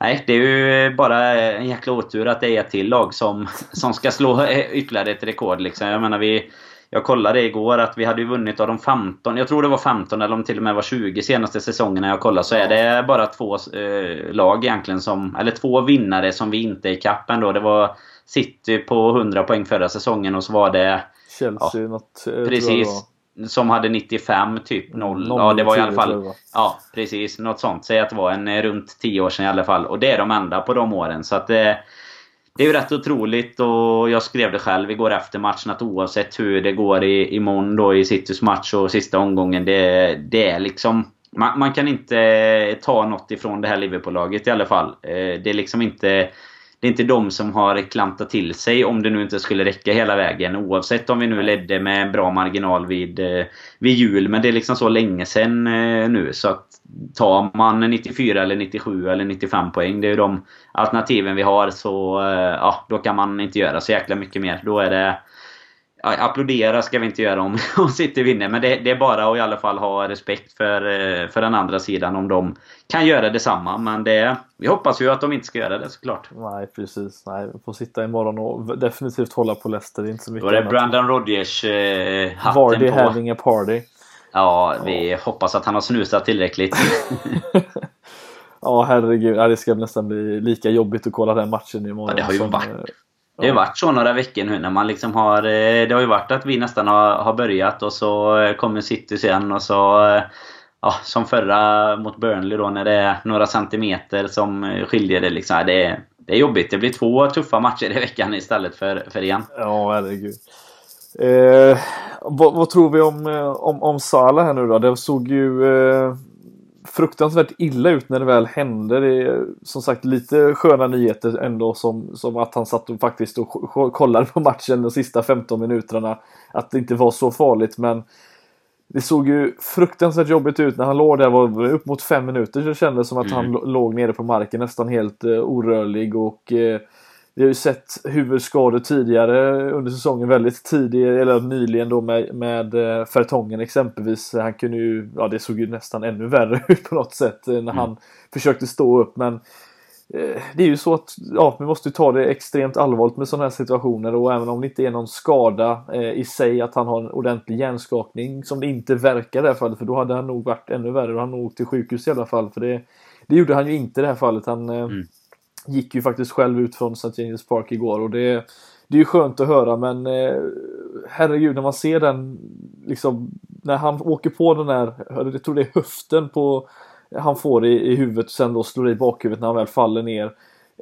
Nej, det är ju bara en jäkla otur att det är ett till lag som, som ska slå ytterligare ett rekord. Liksom. Jag menar, vi, jag kollade igår att vi hade vunnit av de 15, jag tror det var 15 eller om till och med var 20 senaste säsongerna jag kollade. Så är det bara två eh, lag egentligen som, eller två vinnare som vi inte är i kappen då. Det var City på 100 poäng förra säsongen och så var det... Chelsea ja, något, eh, Precis. Som hade 95, typ 0. ja, det var i alla fall... Ja, precis. Något sånt. Säg att det var en eh, runt 10 år sedan i alla fall. Och det är de enda på de åren. Så att... Eh, det är ju rätt otroligt och jag skrev det själv igår efter matchen att oavsett hur det går i, imorgon då i Citys match och sista omgången. Det, det är liksom... Man, man, kan inte ta något ifrån det här Liverpool-laget i alla fall. Eh, det är liksom inte... Det är inte de som har klantat till sig om det nu inte skulle räcka hela vägen. Oavsett om vi nu ledde med bra marginal vid, eh, vid jul. Men det är liksom så länge sen eh, nu. Så att tar man 94 eller 97 eller 95 poäng. Det är ju de alternativen vi har. Så eh, ja, då kan man inte göra så jäkla mycket mer. Då är det... Applådera ska vi inte göra om, om City vinner. Men det, det, är bara att i alla fall ha respekt för, eh, för den andra sidan om de kan göra detsamma. Men det, vi hoppas ju att de inte ska göra det såklart. Nej precis. Nej, vi får sitta imorgon och definitivt hålla på Leicester. Det är inte så mycket Då är det Brandon Rodgers eh, hatten Vardy på. having a party. Ja, vi ja. hoppas att han har snusat tillräckligt. ja, herregud. Det ska nästan bli lika jobbigt att kolla den matchen imorgon. Ja, det har ju som, varit. Eh, det har varit så några veckor nu när man liksom har... Eh, det har ju varit att vi nästan har, har börjat och så eh, kommer City sen och så... Ja, som förra mot Burnley då när det är några centimeter som skiljer det liksom. Det är, det är jobbigt. Det blir två tuffa matcher i veckan istället för, för en. Ja, herregud. Eh, vad, vad, tror vi om, eh, om, om Salah här nu då? Det såg ju eh, fruktansvärt illa ut när det väl hände. Det är som sagt lite sköna nyheter ändå som, som att han satt och faktiskt och kollade på matchen de sista 15 minuterna. Att det inte var så farligt men det såg ju fruktansvärt jobbigt ut när han låg där. Var upp mot fem minuter så det kändes som att mm. han låg nere på marken nästan helt uh, orörlig och uh, vi har ju sett huvudskador tidigare under säsongen väldigt tidigt, eller nyligen då med, med eh, Fertongen exempelvis. Han kunde ju, ja det såg ju nästan ännu värre ut på något sätt eh, när mm. han försökte stå upp men eh, det är ju så att ja, vi måste ta det extremt allvarligt med sådana här situationer och även om det inte är någon skada eh, i sig att han har en ordentlig hjärnskakning som det inte verkar i det här fallet för då hade han nog varit ännu värre. Hade han nog åkt till sjukhus i alla fall för det, det gjorde han ju inte i det här fallet. Han, eh, mm gick ju faktiskt själv ut från St. James Park igår och det, det är ju skönt att höra men eh, herregud när man ser den liksom när han åker på den där, jag tror det är höften på han får i, i huvudet och sen då slår i bakhuvudet när han väl faller ner.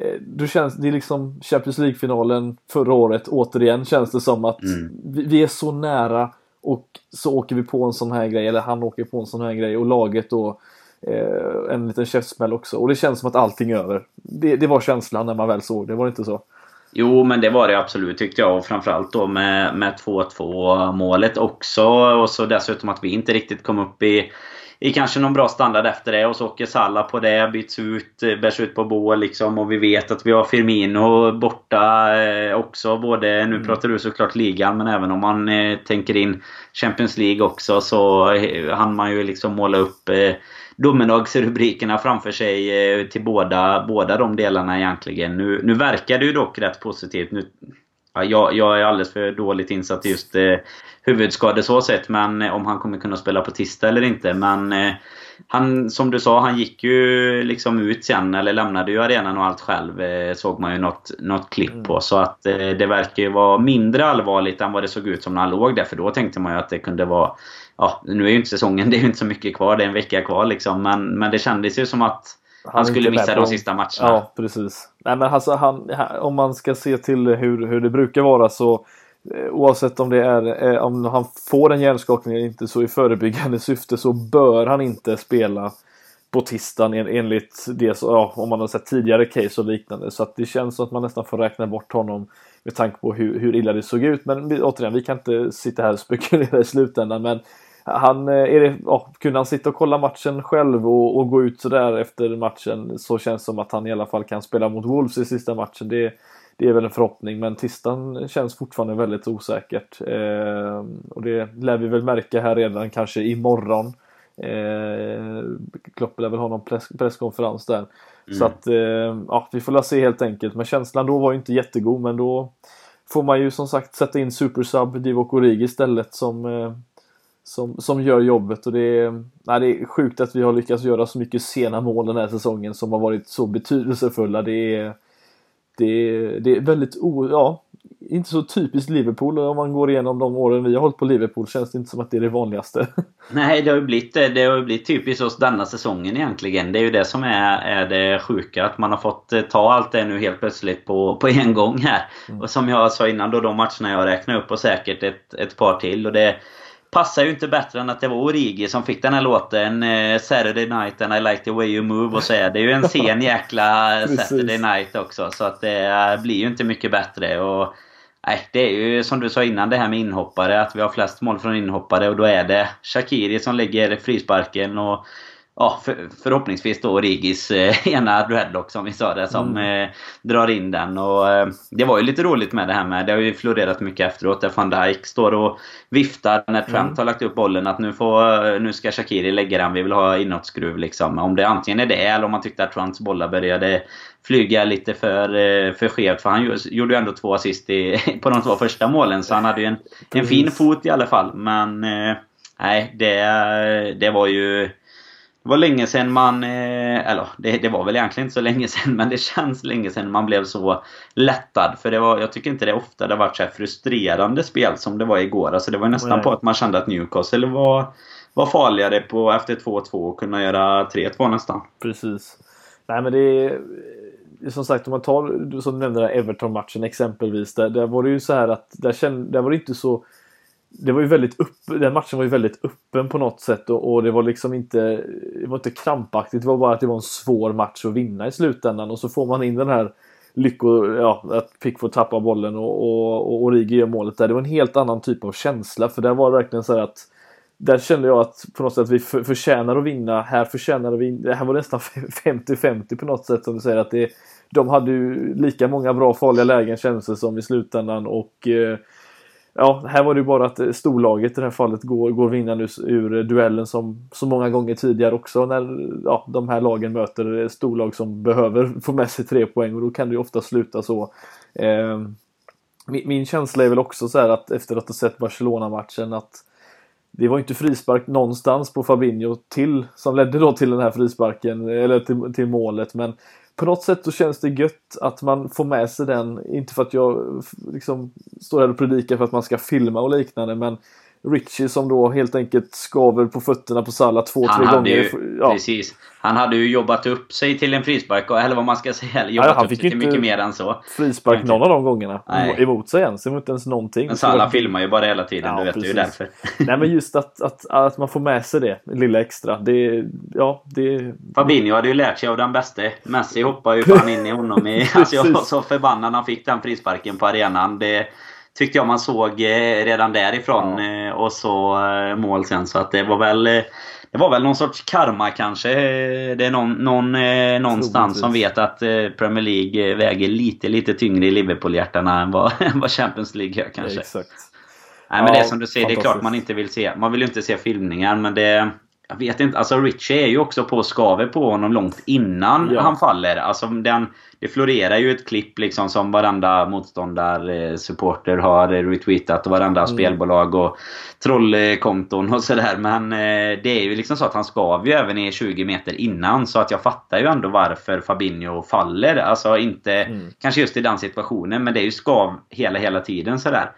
Eh, då känns det är liksom Champions League-finalen förra året återigen känns det som att mm. vi, är så nära och så åker vi på en sån här grej eller han åker på en sån här grej och laget då eh, en liten käftsmäll också. Och det känns som att allting är över. Det, det var känslan när man väl såg det, var det inte så? Jo, men det var det absolut tyckte jag. Och framförallt då med, med 2-2 målet också. Och så dessutom att vi inte riktigt kom upp i, i kanske någon bra standard efter det. Och så åker Salla på det, byts ut, bärs ut på bål liksom. Och vi vet att vi har Firmino borta eh, också. Både, nu mm. pratar du såklart ligan, men även om man eh, tänker in Champions League också så eh, hann man ju liksom måla upp eh, domedagsrubrikerna framför sig eh, till båda, båda de delarna egentligen. Nu, nu verkar det ju dock rätt positivt. Nu, ja, jag, jag är alldeles för dåligt insatt i just eh, huvudskador så sett, men eh, om han kommer kunna spela på tisdag eller inte. Men eh, han, som du sa, han gick ju liksom ut sen, eller lämnade ju arenan och allt själv. Eh, såg man ju något, något klipp på. Så att eh, det verkar ju vara mindre allvarligt än vad det såg ut som när han låg där. För då tänkte man ju att det kunde vara ja, nu är ju inte säsongen, det är ju inte så mycket kvar, det är en vecka kvar liksom. Men, men det kändes ju som att han, han skulle missa de sista matcherna. Ja, precis. Nej men alltså han, om man ska se till hur, hur det brukar vara så eh, oavsett om det är eh, om han får en hjärnskakning eller inte så i förebyggande syfte så bör han inte spela på tisdagen enligt det, ja, om man har sett tidigare case och liknande. Så att det känns som att man nästan får räkna bort honom med tanke på hur, hur illa det såg ut. Men återigen, vi kan inte sitta här och spekulera i slutändan. Men han, eh, är det, ja, kunde han sitta och kolla matchen själv och, och gå ut sådär efter matchen så känns det som att han i alla fall kan spela mot Wolves i sista matchen. Det, det är väl en förhoppning men tisdagen känns fortfarande väldigt osäkert. Eh, och det lär vi väl märka här redan kanske imorgon. Eh, Klopp lär väl ha någon press, presskonferens där. Mm. Så att eh, ja, vi får la se helt enkelt. Men känslan då var ju inte jättegod men då får man ju som sagt sätta in supersub Divock Origi istället som eh, som, som gör jobbet och det är, nej, det är sjukt att vi har lyckats göra så mycket sena mål den här säsongen som har varit så betydelsefulla. Det är, det är, det är väldigt o, ja, inte så typiskt Liverpool om man går igenom de åren vi har hållit på Liverpool känns det inte som att det är det vanligaste. Nej, det har ju blivit det. Det har blivit typiskt oss denna säsongen egentligen. Det är ju det som är, är det sjuka. Att man har fått eh, ta allt det nu helt plötsligt på, på en gång här. Mm. Och som jag sa innan då, de matcherna jag räknade upp och säkert ett, ett par till. Och det passar ju inte bättre än att det var Origi som fick den här låten eh, Saturday night and I like the way you move och så är det ju en sen jäkla Saturday night också. Så att det blir ju inte mycket bättre. Och Nej, det är ju som du sa innan det här med inhoppare. Att vi har flest mål från inhoppare och då är det Shakiri som lägger frisparken och ja, för, förhoppningsvis då Rigis eh, ena dreadlock som vi sa det som mm. eh, drar in den. Och eh, Det var ju lite roligt med det här med, det har ju florerat mycket efteråt där van Dijk står och viftar när Trent mm. har lagt upp bollen att nu, får, nu ska Shakiri lägga den, vi vill ha inåtskruv liksom. Om det antingen är det eller om man tyckte att Trents bollar började flyga lite för, eh, för skevt. För han gjorde ju ändå två assist i, på de två första målen så han hade ju en, en fin fot i alla fall. Men eh, nej, det, det var ju det var länge sedan man, eh, eller det, det, var väl egentligen inte så länge sedan men det känns länge sedan man blev så lättad. För det var, jag tycker inte det ofta det har varit så frustrerande spel som det var igår. Alltså det var nästan Nej. på att man kände att Newcastle var, var farligare på efter 2-2 och kunna göra 3-2 nästan. Precis. Nej men det är som sagt om man tar, som du nämnde Everton-matchen exempelvis. Där, där var det ju så här att där, kände, där var det inte så det var ju väldigt upp, den matchen var ju väldigt öppen på något sätt och, och, det var liksom inte Det var inte krampaktigt, det var bara att det var en svår match att vinna i slutändan och så får man in den här lycko, ja, att Pickford tappar bollen och, och, och Origi gör målet där. Det var en helt annan typ av känsla för där var det verkligen så här att där kände jag att på något sätt vi förtjänar att vinna. Här förtjänar vi här var det nästan 50-50 på något sätt som du säger att det De hade ju lika många bra farliga lägen kändes det som i slutändan och eh, ja, här var det ju bara att eh, storlaget i det här fallet går, går vinnande ur eh, duellen som så många gånger tidigare också när ja, de här lagen möter eh, storlag som behöver få med sig tre poäng och då kan det ju ofta sluta så. Eh, min, min, känsla är väl också så här att efter att ha sett Barcelona-matchen att det var inte frispark någonstans på Fabinho till, som ledde då till den här frisparken, eller till, till målet. Men på något sätt så känns det gött att man får med sig den. Inte för att jag liksom står här och predikar för att man ska filma och liknande men Richie som då helt enkelt skaver på fötterna på Salah två, han tre gånger. Ju, ja. Precis. Han hade ju jobbat upp sig till en frispark, eller vad man ska säga. Jobbat ja, han upp fick sig till mycket mer än så. frispark någon av de gångerna. Nej. Emot sig ens, emot ens någonting. Men Salah filmar ju bara hela tiden, ja, du vet precis. ju därför. Nej men just att, att, att man får med sig det lilla extra. Det, ja, det... Fabinho hade ju lärt sig av den bäste. Messi hoppar ju fan in i honom i... alltså jag var så förbannad när han fick den frisparken på arenan. Det, tyckte jag man såg eh, redan därifrån. Ja. Eh, och så eh, mål sen. Så att det var väl det var väl någon sorts karma kanske. Det är någon, någon någonstans som vet att Premier League väger lite, lite tyngre i Liverpool-hjärtarna än vad, vad Champions League gör kanske. Exakt. Nej men ja, det är som du säger, det är klart man inte vill se. Man vill ju inte se filmningar men det... Jag vet inte, alltså Richie är ju också på skaver på honom långt innan ja. han faller. Alltså den, det florerar ju ett klipp liksom som varenda motståndarsupporter har retweetat och varenda mm. spelbolag och trollkonton och sådär. Men eh, det är ju liksom så att han skav ju även i 20 meter innan. Så att jag fattar ju ändå varför Fabinho faller. Alltså inte mm. kanske just i den situationen men det är ju skav hela hela tiden sådär.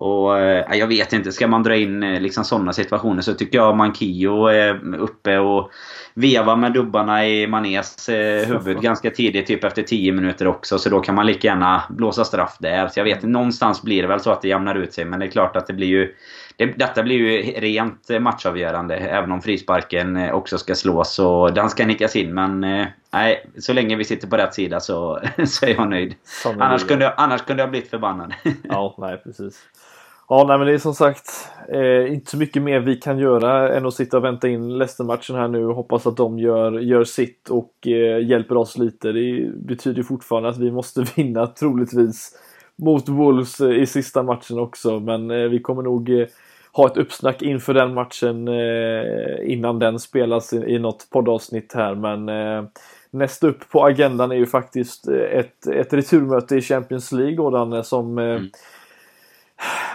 Och eh, Jag vet inte, ska man dra in eh, liksom sådana situationer så tycker jag Mankio är uppe och vevar med dubbarna i Manés eh, huvud ganska tidigt, typ efter 10 minuter också. Så då kan man lika gärna blåsa straff där. Så jag vet någonstans blir det väl så att det jämnar ut sig. Men det är klart att det blir ju... Det, detta blir ju rent matchavgörande. Även om frisparken eh, också ska slås och den ska nickas in. Men eh, nej, så länge vi sitter på rätt sida så, så är jag nöjd. Annars kunde jag, annars kunde jag blivit förbannad. ja, nej precis. Ja, nej, men det är som sagt eh, inte så mycket mer vi kan göra än att sitta och vänta in Leicester-matchen här nu och hoppas att de gör, gör sitt och eh, hjälper oss lite. Det betyder fortfarande att vi måste vinna troligtvis mot Wolves eh, i sista matchen också, men eh, vi kommer nog eh, ha ett uppsnack inför den matchen eh, innan den spelas i, i något poddavsnitt här, men eh, Näst upp på agendan är ju faktiskt eh, ett, ett returmöte i Champions League då, Danne, som mm.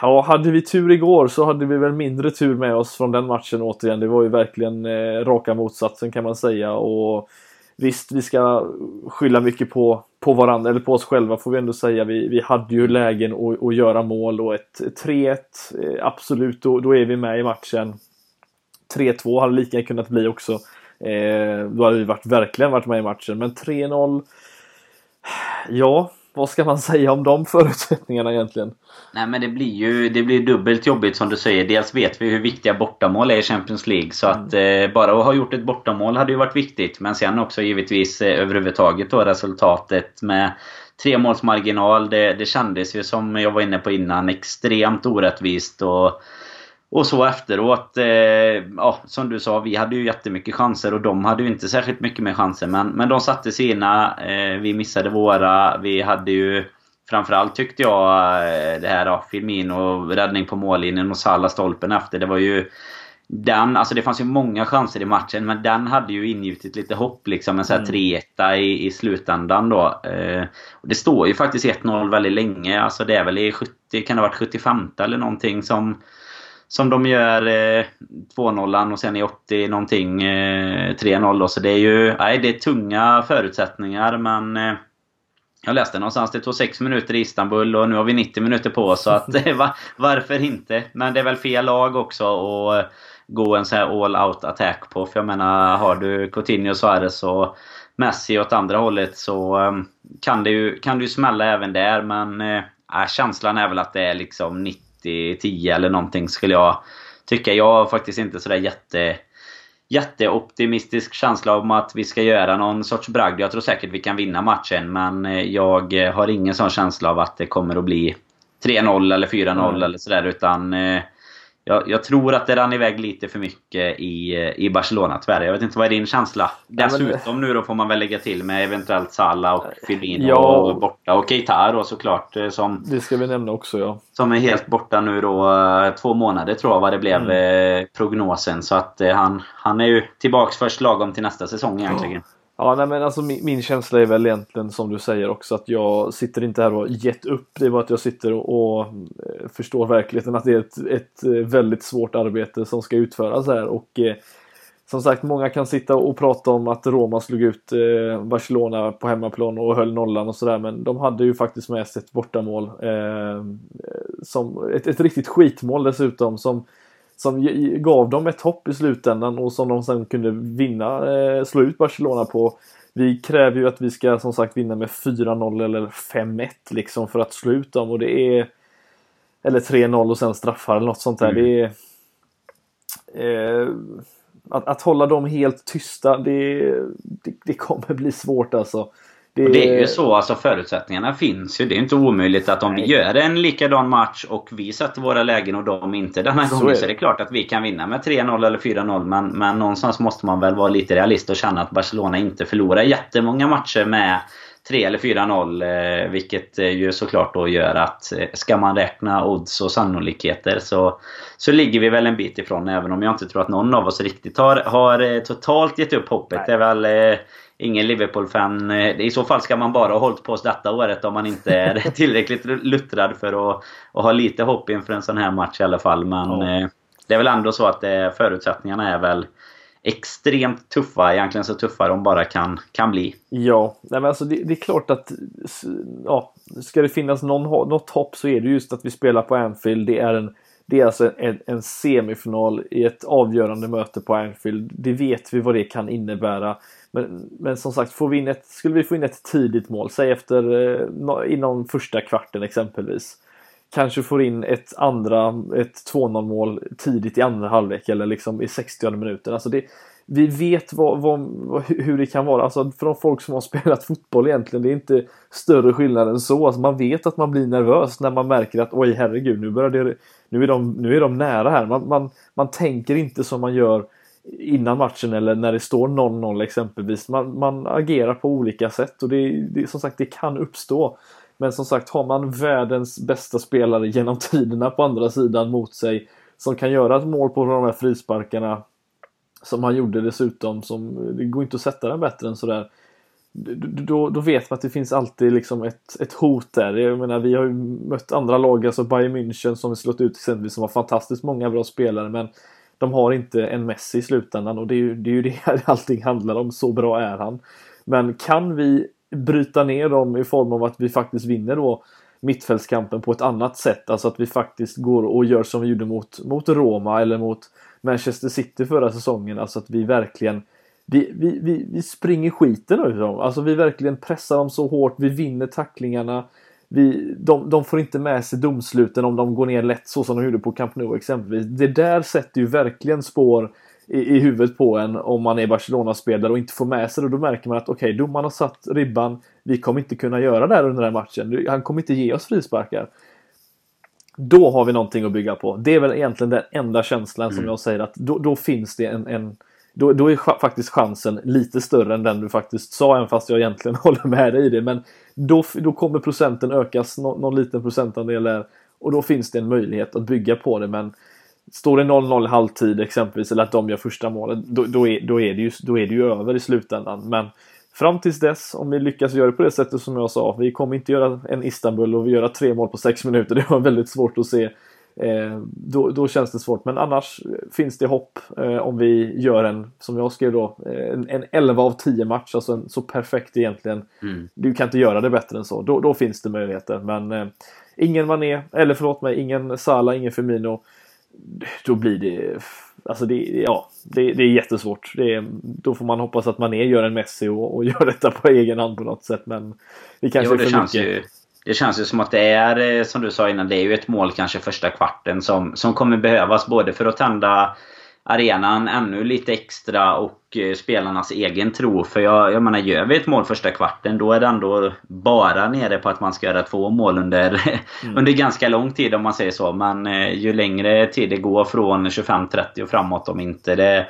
Ja, hade vi tur igår så hade vi väl mindre tur med oss från den matchen återigen. Det var ju verkligen eh, raka motsatsen kan man säga. Och Visst, vi ska skylla mycket på, på varandra, eller på oss själva får vi ändå säga. Vi, vi hade ju lägen att, att göra mål och ett 3-1, eh, absolut, då, då är vi med i matchen. 3-2 hade lika kunnat bli också. Eh, då hade vi varit, verkligen varit med i matchen. Men 3-0, ja, vad ska man säga om de förutsättningarna egentligen? Nej men det blir ju det blir dubbelt jobbigt som du säger. Dels vet vi hur viktiga bortamål är i Champions League. Så att mm. eh, bara att ha gjort ett bortamål hade ju varit viktigt. Men sen också givetvis eh, överhuvudtaget då resultatet med tre måls marginal. Det, det kändes ju som jag var inne på innan extremt orättvist. Och och så efteråt, eh, ja, som du sa, vi hade ju jättemycket chanser och de hade ju inte särskilt mycket mer chanser. Men, men de satte sina, eh, vi missade våra. Vi hade ju framförallt tyckte jag eh, det här, ja, Firmino, räddning på mållinjen och Salah stolpen efter. Det var ju den, alltså det fanns ju många chanser i matchen men den hade ju ingjutit lite hopp liksom. En sån här 3-1 mm. i, i slutändan då. Eh, och det står ju faktiskt 1-0 väldigt länge. Alltså det är väl i 70, kan det ha varit 75 eller någonting som som de gör eh, 2-0 och sen i 80 någonting eh, 3-0 Så det är ju nej, det är tunga förutsättningar men eh, jag läste någonstans det tog 6 minuter i Istanbul och nu har vi 90 minuter på oss. Så att, eh, va, varför inte? Men det är väl fel lag också att eh, gå en sån här all out attack på. För jag menar, har du Coutinho, Suarez och Messi åt andra hållet så eh, kan det ju, kan det ju smälla även där. Men eh, äh, känslan är väl att det är liksom 90-10 eller någonting skulle jag tycka. Jag har faktiskt inte sådär jätte jätteoptimistisk känsla om att vi ska göra någon sorts bragd. Jag tror säkert vi kan vinna matchen men eh, jag har ingen sån känsla av att det kommer att bli 3-0 eller 4-0 mm. eller sådär utan eh, jag, jag, tror att det rann iväg lite för mycket i, i Barcelona tyvärr. Jag vet inte, vad är din känsla? Dessutom nu då får man väl lägga till med eventuellt Salah och Firmino ja. borta. Och Keita då såklart. Eh, som, det ska vi nämna också ja. Som är helt borta nu då eh, två månader tror jag vad det blev mm. Eh, prognosen. Så att han, han är ju tillbaks först lagom till nästa säsong egentligen. Ja. Ja, nej, men alltså min, min, känsla är väl egentligen som du säger också att jag sitter inte här och gett upp. Det är bara att jag sitter och, och eh, förstår verkligheten att det är ett, ett, eh, väldigt svårt arbete som ska utföras här. Och eh, som sagt, många kan sitta och prata om att Roma slog ut eh, Barcelona på hemmaplan och höll nollan och sådär. Men de hade ju faktiskt med sig ett bortamål. Eh, eh som ett, ett riktigt skitmål dessutom. som som gav dem ett hopp i slutändan och som de sen kunde vinna, eh, slå ut Barcelona på. Vi kräver ju att vi ska som sagt vinna med 4-0 eller 5-1 liksom för att slå ut dem och det är eller 3-0 och sen straffar eller något sånt där. Mm. Det är eh, att, att hålla dem helt tysta, det, det, det kommer bli svårt alltså. Det... det... är ju så, alltså förutsättningarna finns ju. Det är inte omöjligt att om vi gör en likadan match och vi sätter våra lägen och de inte denna så gången är så är det klart att vi kan vinna med 3-0 eller 4-0. Men, men någonstans måste man väl vara lite realist och känna att Barcelona inte förlorar jättemånga matcher med 3 eller 4-0. Eh, vilket ju såklart då gör att eh, ska man räkna odds och sannolikheter så, så ligger vi väl en bit ifrån. Även om jag inte tror att någon av oss riktigt har, har eh, totalt gett upp hoppet. Nej. Det är väl ingen Liverpool-fan. Eh, I så fall ska man bara ha hållit på oss detta året om man inte är tillräckligt luttrad för att, att ha lite hopp inför en sån här match i alla fall. Men. Eh, det är väl ändå så att det, förutsättningarna är väl extremt tuffa. Egentligen så tuffa de bara kan, kan bli. Ja, nej men alltså det, det är klart att ja, ska det finnas någon, något hopp så är det just att vi spelar på Anfield. Det är en det är alltså en, en, semifinal i ett avgörande möte på Anfield. Det vet vi vad det kan innebära. Men, men som sagt, får vi in ett, skulle vi få in ett tidigt mål, säg efter eh, inom första kvarten exempelvis. Kanske får in ett andra, ett 2-0 mål tidigt i andra halvlek eller liksom i 60 minuten. Alltså det, vi vet vad, vad, hur det kan vara. Alltså för de folk som har spelat fotboll egentligen, det är inte större skillnad än så. Alltså man vet att man blir nervös när man märker att oj herregud, nu, börjar det, nu, är, de, nu är de nära här. Man, man, man tänker inte som man gör innan matchen eller när det står 0-0 exempelvis. Man, man agerar på olika sätt och det, det, som sagt det kan uppstå. Men som sagt har man världens bästa spelare genom tiderna på andra sidan mot sig som kan göra ett mål på de här frisparkarna som han gjorde dessutom. Som, det går inte att sätta den bättre än sådär. Då, då vet man att det finns alltid liksom ett, ett hot där. Jag menar, vi har ju mött andra lag, alltså Bayern München som vi slått ut exempelvis, som har fantastiskt många bra spelare. Men de har inte en Messi i slutändan och det är ju det, är ju det allting handlar om. Så bra är han. Men kan vi bryta ner dem i form av att vi faktiskt vinner då mittfältskampen på ett annat sätt. Alltså att vi faktiskt går och gör som vi gjorde mot, mot Roma eller mot Manchester City förra säsongen. Alltså att vi verkligen vi, vi, vi, vi springer skiten ur dem. Alltså vi verkligen pressar dem så hårt. Vi vinner tacklingarna. Vi, de, de får inte med sig domsluten om de går ner lätt så som de gjorde på Camp Nou exempelvis. Det där sätter ju verkligen spår i, i huvudet på en om man är Barcelona-spelare och inte får med sig det. Då märker man att okej, okay, domaren har satt ribban. Vi kommer inte kunna göra det här under den här matchen. Han kommer inte ge oss frisparkar. Då har vi någonting att bygga på. Det är väl egentligen den enda känslan mm. som jag säger att då, då finns det en, en då, då, är faktiskt chansen lite större än den du faktiskt sa, även fast jag egentligen håller med dig i det. Men då, då kommer procenten ökas, någon, någon liten procentandel där. Och då finns det en möjlighet att bygga på det. Men står det 0-0 i halvtid exempelvis, eller att de gör första målet, då, då, är, då, är det ju, då är det ju över i slutändan. Men Fram tills dess, om vi lyckas göra det på det sättet som jag sa, vi kommer inte göra en Istanbul och vi göra tre mål på sex minuter. Det var väldigt svårt att se. Eh, då, då, känns det svårt, men annars finns det hopp eh, om vi gör en, som jag skrev då, eh, en, en 11 av 10 match, alltså en, så perfekt egentligen. Mm. Du kan inte göra det bättre än så. Då, då finns det möjligheter, men ingen Mané, eller förlåt mig, ingen Salah, ingen Firmino. Då blir det Alltså det, ja, det, det är jättesvårt. Det är, då får man hoppas att man är gör en Messi och, och gör detta på egen hand på något sätt. Men det kanske jo, det är för mycket. Ju, det känns ju som att det är, eh, som du sa innan, det är ju ett mål kanske första kvarten som, som kommer behövas både för att tända arenan ännu lite extra och eh, spelarnas egen tro. För jag, jag menar, gör vi ett mål första kvarten då är det ändå bara nere på att man ska göra två mål under, mm. under ganska lång tid om man säger så. Men eh, ju längre tid det går från 25-30 och framåt om inte det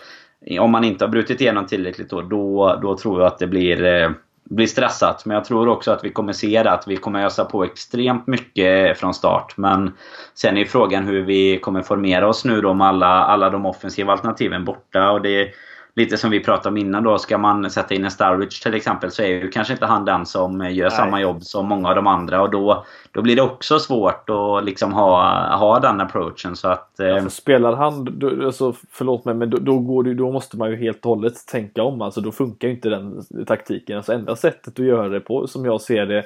om man inte har brutit igenom tillräckligt då, då, då tror jag att det blir blir stressat. Men jag tror också att vi kommer se det, att vi kommer ösa på extremt mycket från start. Men sen är frågan hur vi kommer formera oss nu då med alla, alla de offensiva alternativen borta. Och det lite som vi pratade om innan då, ska man sätta in en Starwich till exempel så är ju kanske inte han den som gör Nej. samma jobb som många av de andra och då, då blir det också svårt att liksom ha, ha den approachen så att... Eh... Ja, spelar han, då, alltså, förlåt mig men då, då, går det, då måste man ju helt och hållet tänka om alltså då funkar ju inte den taktiken. Alltså enda sättet att göra det på som jag ser det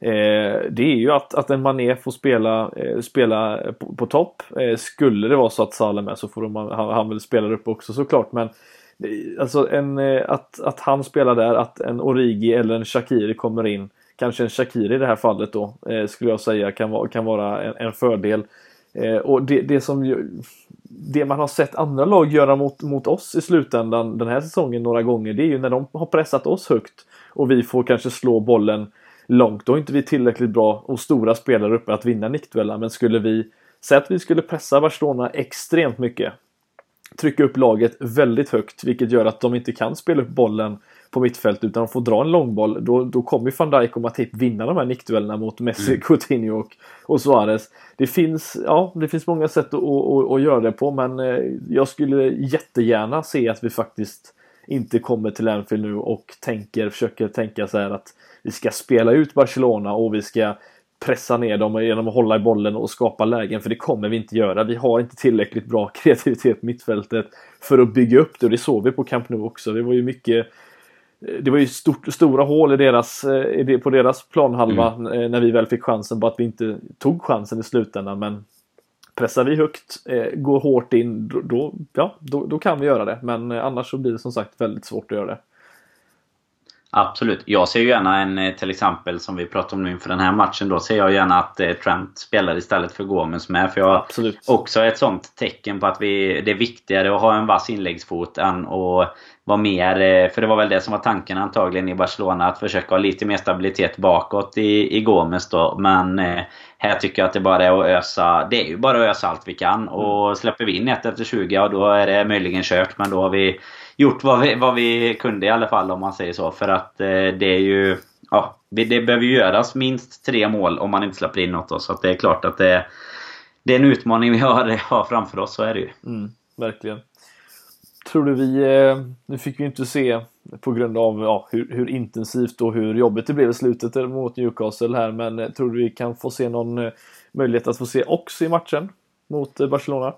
Eh, det är ju att, att en Mané får spela, eh, spela på, på topp. Eh, skulle det vara så att Salah med så får de, han, han väl spela upp också såklart. Men Alltså en, eh, att, att han spelar där, att en Origi eller en Shakiri kommer in. Kanske en Shakiri i det här fallet då, eh, skulle jag säga kan vara, kan vara en, en fördel. Eh, och det, det som det man har sett andra lag göra mot, mot oss i slutändan den här säsongen några gånger, det är ju när de har pressat oss högt och vi får kanske slå bollen långt. Då är inte vi tillräckligt bra och stora spelare uppe att vinna nickdueller. Men skulle vi, säga att vi skulle pressa Barcelona extremt mycket trycka upp laget väldigt högt vilket gör att de inte kan spela upp bollen på mittfält utan de får dra en långboll. Då, då kommer van Dijk och Matip vinna de här nickduellerna mot Messi, mm. Coutinho och, och Suarez. Det finns, ja, det finns många sätt att, att, att göra det på men eh, jag skulle jättegärna se att vi faktiskt inte kommer till Anfield nu och tänker, försöker tänka så här att vi ska spela ut Barcelona och vi ska pressa ner dem genom att hålla i bollen och skapa lägen, för det kommer vi inte göra. Vi har inte tillräckligt bra kreativitet på mittfältet för att bygga upp det och det såg vi på Camp Nou också. Det var ju mycket det var ju stort, stora hål i deras, på deras planhalva mm. när vi väl fick chansen, bara att vi inte tog chansen i slutändan. Men pressar vi högt, går hårt in, då, ja, då, då kan vi göra det. Men annars så blir det som sagt väldigt svårt att göra det. Absolut. Jag ser ju gärna en, eh, till exempel som vi pratade om nu inför den här matchen, då ser jag gärna att eh, Trent spelar istället för Gomes med. För jag Absolut. också ett sånt tecken på att vi, det är viktigare att ha en vass inläggsfot än att vara mer... Eh, för det var väl det som var tanken antagligen i Barcelona, att försöka ha lite mer stabilitet bakåt i, i Gomes då. Men här tycker jag att det bara är att ösa. Det är ju bara att ösa allt vi kan. Och mm. släpper vi in ett efter 20, ja då är det möjligen kört. Men då har vi gjort vad vi, vad vi kunde i alla fall om man säger så. För att eh, det är ju... Ja, det behöver ju göras minst tre mål om man inte släpper in något. Då, så det är klart att det, det är en utmaning vi har, har framför oss. Så är det ju. Mm, verkligen. Tror du vi... Eh, nu fick vi inte se på grund av ja, hur, hur, intensivt och hur jobbigt det blev i slutet mot Newcastle här. Men eh, tror du vi kan få se någon eh, möjlighet att få se också i matchen mot eh, Barcelona?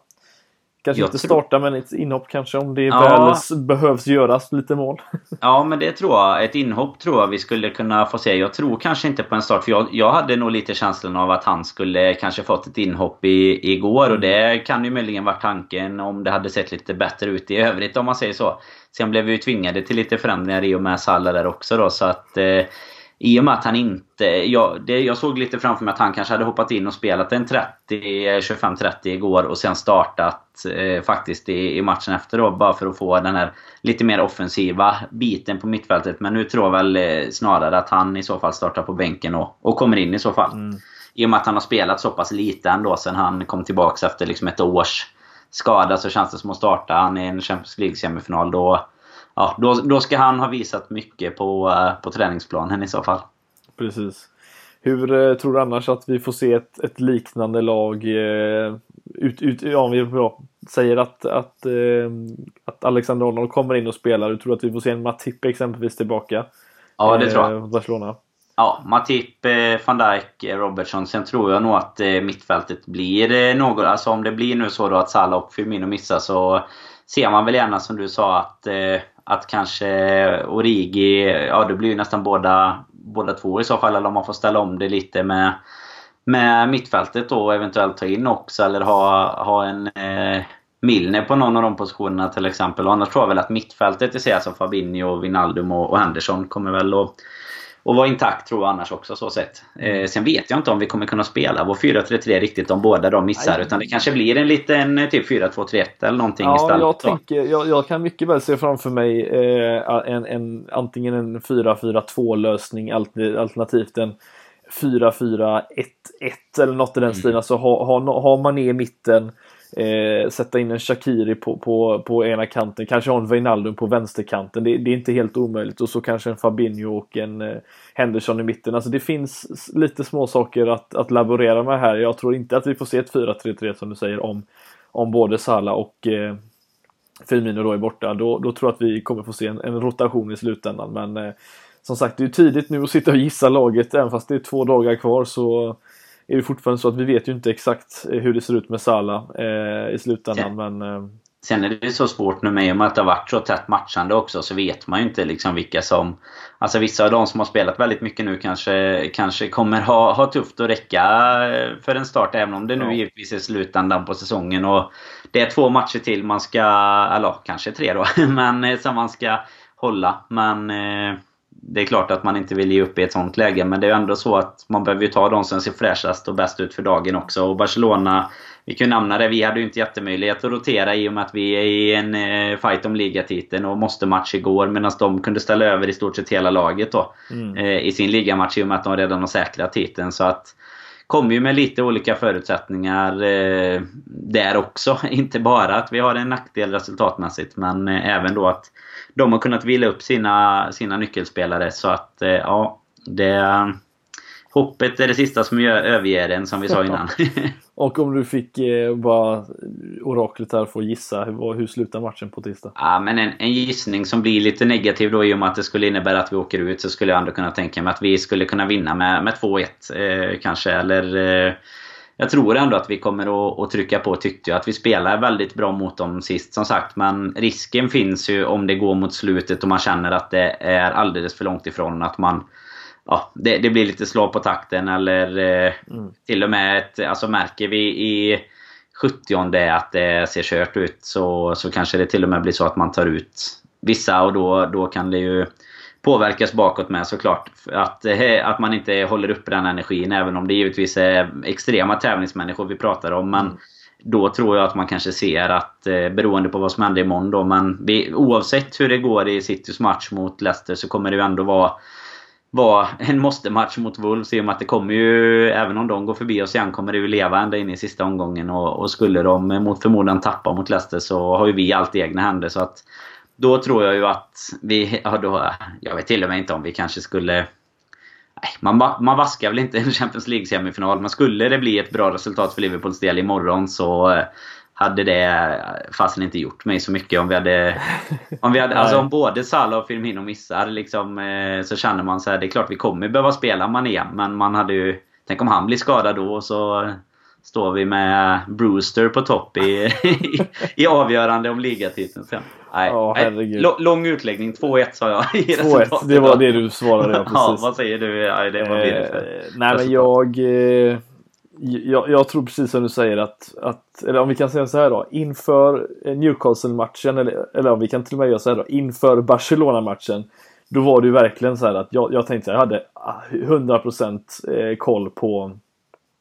Kanske jag inte starta men ett inhopp kanske om det ja. väl behövs göras lite mål. ja men det tror jag. Ett inhopp tror jag vi skulle kunna få se. Jag tror kanske inte på en start för jag, jag hade nog lite känslan av att han skulle kanske fått ett inhopp i, igår och det kan ju möjligen varit tanken om det hade sett lite bättre ut i övrigt om man säger så. Sen blev vi ju tvingade till lite förändringar i och med Salah där också då så att eh, i och med att han inte... Jag, det, jag såg lite framför mig att han kanske hade hoppat in och spelat en 25-30 igår och sen startat eh, faktiskt i, i, matchen efter då. Bara för att få den här lite mer offensiva biten på mittfältet. Men nu tror jag väl eh, snarare att han i så fall startar på bänken och, och kommer in i så fall. Mm. I och med att han har spelat så pass lite ändå sen han kom tillbaka efter liksom ett års skada så känns det som att starta han i en Champions League-semifinal. Då ja, då, då ska han ha visat mycket på, eh, på träningsplanen i så fall. Precis. Hur eh, tror du annars att vi får se ett, ett liknande lag eh, ut, ut, ja, vi ja, säger att, att, eh, att Alexander Arnold kommer in och spelar. Du tror att vi får se en Matip exempelvis tillbaka? Ja, det tror jag. Eh, Barcelona. Ja, Matip, eh, van Dijk, Robertson. Sen tror jag nog att mittfältet blir något. Alltså om det blir nu så då att Salah och Firmino missar så ser man väl gärna som du sa att att kanske Origi, ja det blir ju nästan båda, båda två i så fall. Eller om man får ställa om det lite med, med mittfältet då eventuellt ta in också. Eller ha, ha en eh, Milner på någon av de positionerna till exempel. Och annars tror jag väl att mittfältet i sig, alltså Fabinho, Wijnaldum och, och Henderson kommer väl att och vara intakt tror jag annars också så sett. Eh, sen vet jag inte om vi kommer kunna spela vår 4-3-3 riktigt om båda de missar. Nej. Utan det kanske blir en liten eh, typ 4-2-3-1 eller någonting ja, istället. Jag, tänker, jag, jag, kan mycket väl se framför mig eh, en, en, antingen en 4-4-2 lösning alternativt en 4-4-1-1 eller något i den mm. stilen. Alltså ha, ha, ha man i mitten eh, sätta in en Shakiri på, på, på ena kanten, kanske ha en Wijnaldum på vänsterkanten. Det, det, är inte helt omöjligt. Och så kanske en Fabinho och en eh, Henderson i mitten. Alltså det finns lite små saker att, att laborera med här. Jag tror inte att vi får se ett 4-3-3 som du säger om, om både Salah och eh, Firmino då är borta. Då, då tror jag att vi kommer få se en, en rotation i slutändan. Men eh, som sagt, det är tidigt nu att sitta och gissa laget. Även fast det är två dagar kvar så är det fortfarande så att vi vet ju inte exakt eh, hur det ser ut med Sala eh, i slutändan. Sen, men, eh... sen är det så svårt nu med, och med att det har varit så tätt matchande också så vet man ju inte liksom vilka som... Alltså vissa av de som har spelat väldigt mycket nu kanske, kanske kommer ha, ha tufft att räcka eh, för en start även om det nu ja. givetvis är slutändan på säsongen. Och det är två matcher till man ska... Eller kanske tre då. Men eh, som man ska hålla. Men... Eh, det är klart att man inte vill ge upp i ett sånt läge, men det är ändå så att man behöver ju ta de som ser fräschast och bäst ut för dagen också. Och Barcelona, vi kan ju nämna det, vi hade ju inte jättemöjlighet att rotera i och med att vi är i en eh, fight om ligatiteln och måste match igår medan de kunde ställa över i stort sett hela laget då. Mm. Eh, I sin ligamatch i och med att de redan har säkrat titeln. Så att kommer ju med lite olika förutsättningar eh, där också. Inte bara att vi har en nackdel resultatmässigt men eh, även då att de har kunnat vila upp sina, sina nyckelspelare. Så att eh, ja, det, hoppet är det sista som gör, överger en som vi sa innan. och om du fick eh, bara oraklet här få gissa, hur, hur slutar matchen på tisdag? Ja, men en, en, gissning som blir lite negativ då i och med att det skulle innebära att vi åker ut så skulle jag ändå kunna tänka mig att vi skulle kunna vinna med, med 2-1 eh, kanske. Eller eh, jag tror ändå att vi kommer att, att trycka på tyckte jag. Att vi spelar väldigt bra mot dem sist som sagt. Men risken finns ju om det går mot slutet och man känner att det är alldeles för långt ifrån. Att man ja, det, det, blir lite slå på takten eller eh, mm. till och med ett, alltså märker vi i 70 att det ser kört ut så, så kanske det till och med blir så att man tar ut vissa och då, då kan det ju påverkas bakåt med såklart. Att, eh, att man inte håller uppe den energin även om det givetvis är extrema tävlingsmänniskor vi pratar om. Men mm. då tror jag att man kanske ser att, eh, beroende på vad som händer imorgon då, men vi, oavsett hur det går i Citys match mot Leicester så kommer det ju ändå vara vara en måste-match mot Wolves i och med att det kommer ju, även om de går förbi oss igen, kommer det ju leva ända in i sista omgången. Och, och skulle de mot förmodan tappa mot Leicester så har ju vi allt i egna händer. Så att då tror jag ju att vi, ja då, jag vet till och med inte om vi kanske skulle... Nej, man, man vaskar väl inte en Champions League-semifinal, men skulle det bli ett bra resultat för Liverpools del imorgon så hade det fasen inte gjort mig så mycket om vi hade... Om, vi hade alltså om både Salah och Firmino missar liksom, eh, så känner man så här, det är klart vi kommer behöva spela Mané, men man hade ju... Tänk om han blir skadad då så står vi med Brewster på topp i, i, i avgörande om ligatiteln sen. Nej, oh, nej, lång utläggning. 2-1 sa jag i 2-1, det var det du svarade ja, precis. ja, vad säger du? Nej, det, blir det eh, Nej, men jag... Eh jag, jag, tror precis som du säger att, att, eller om vi kan säga så här då, inför eh, Newcastle-matchen, eller, eller om vi kan till och med göra så här då, inför Barcelona-matchen. Då var det ju verkligen så här att jag, jag tänkte att jag hade ah, 100% eh, koll på,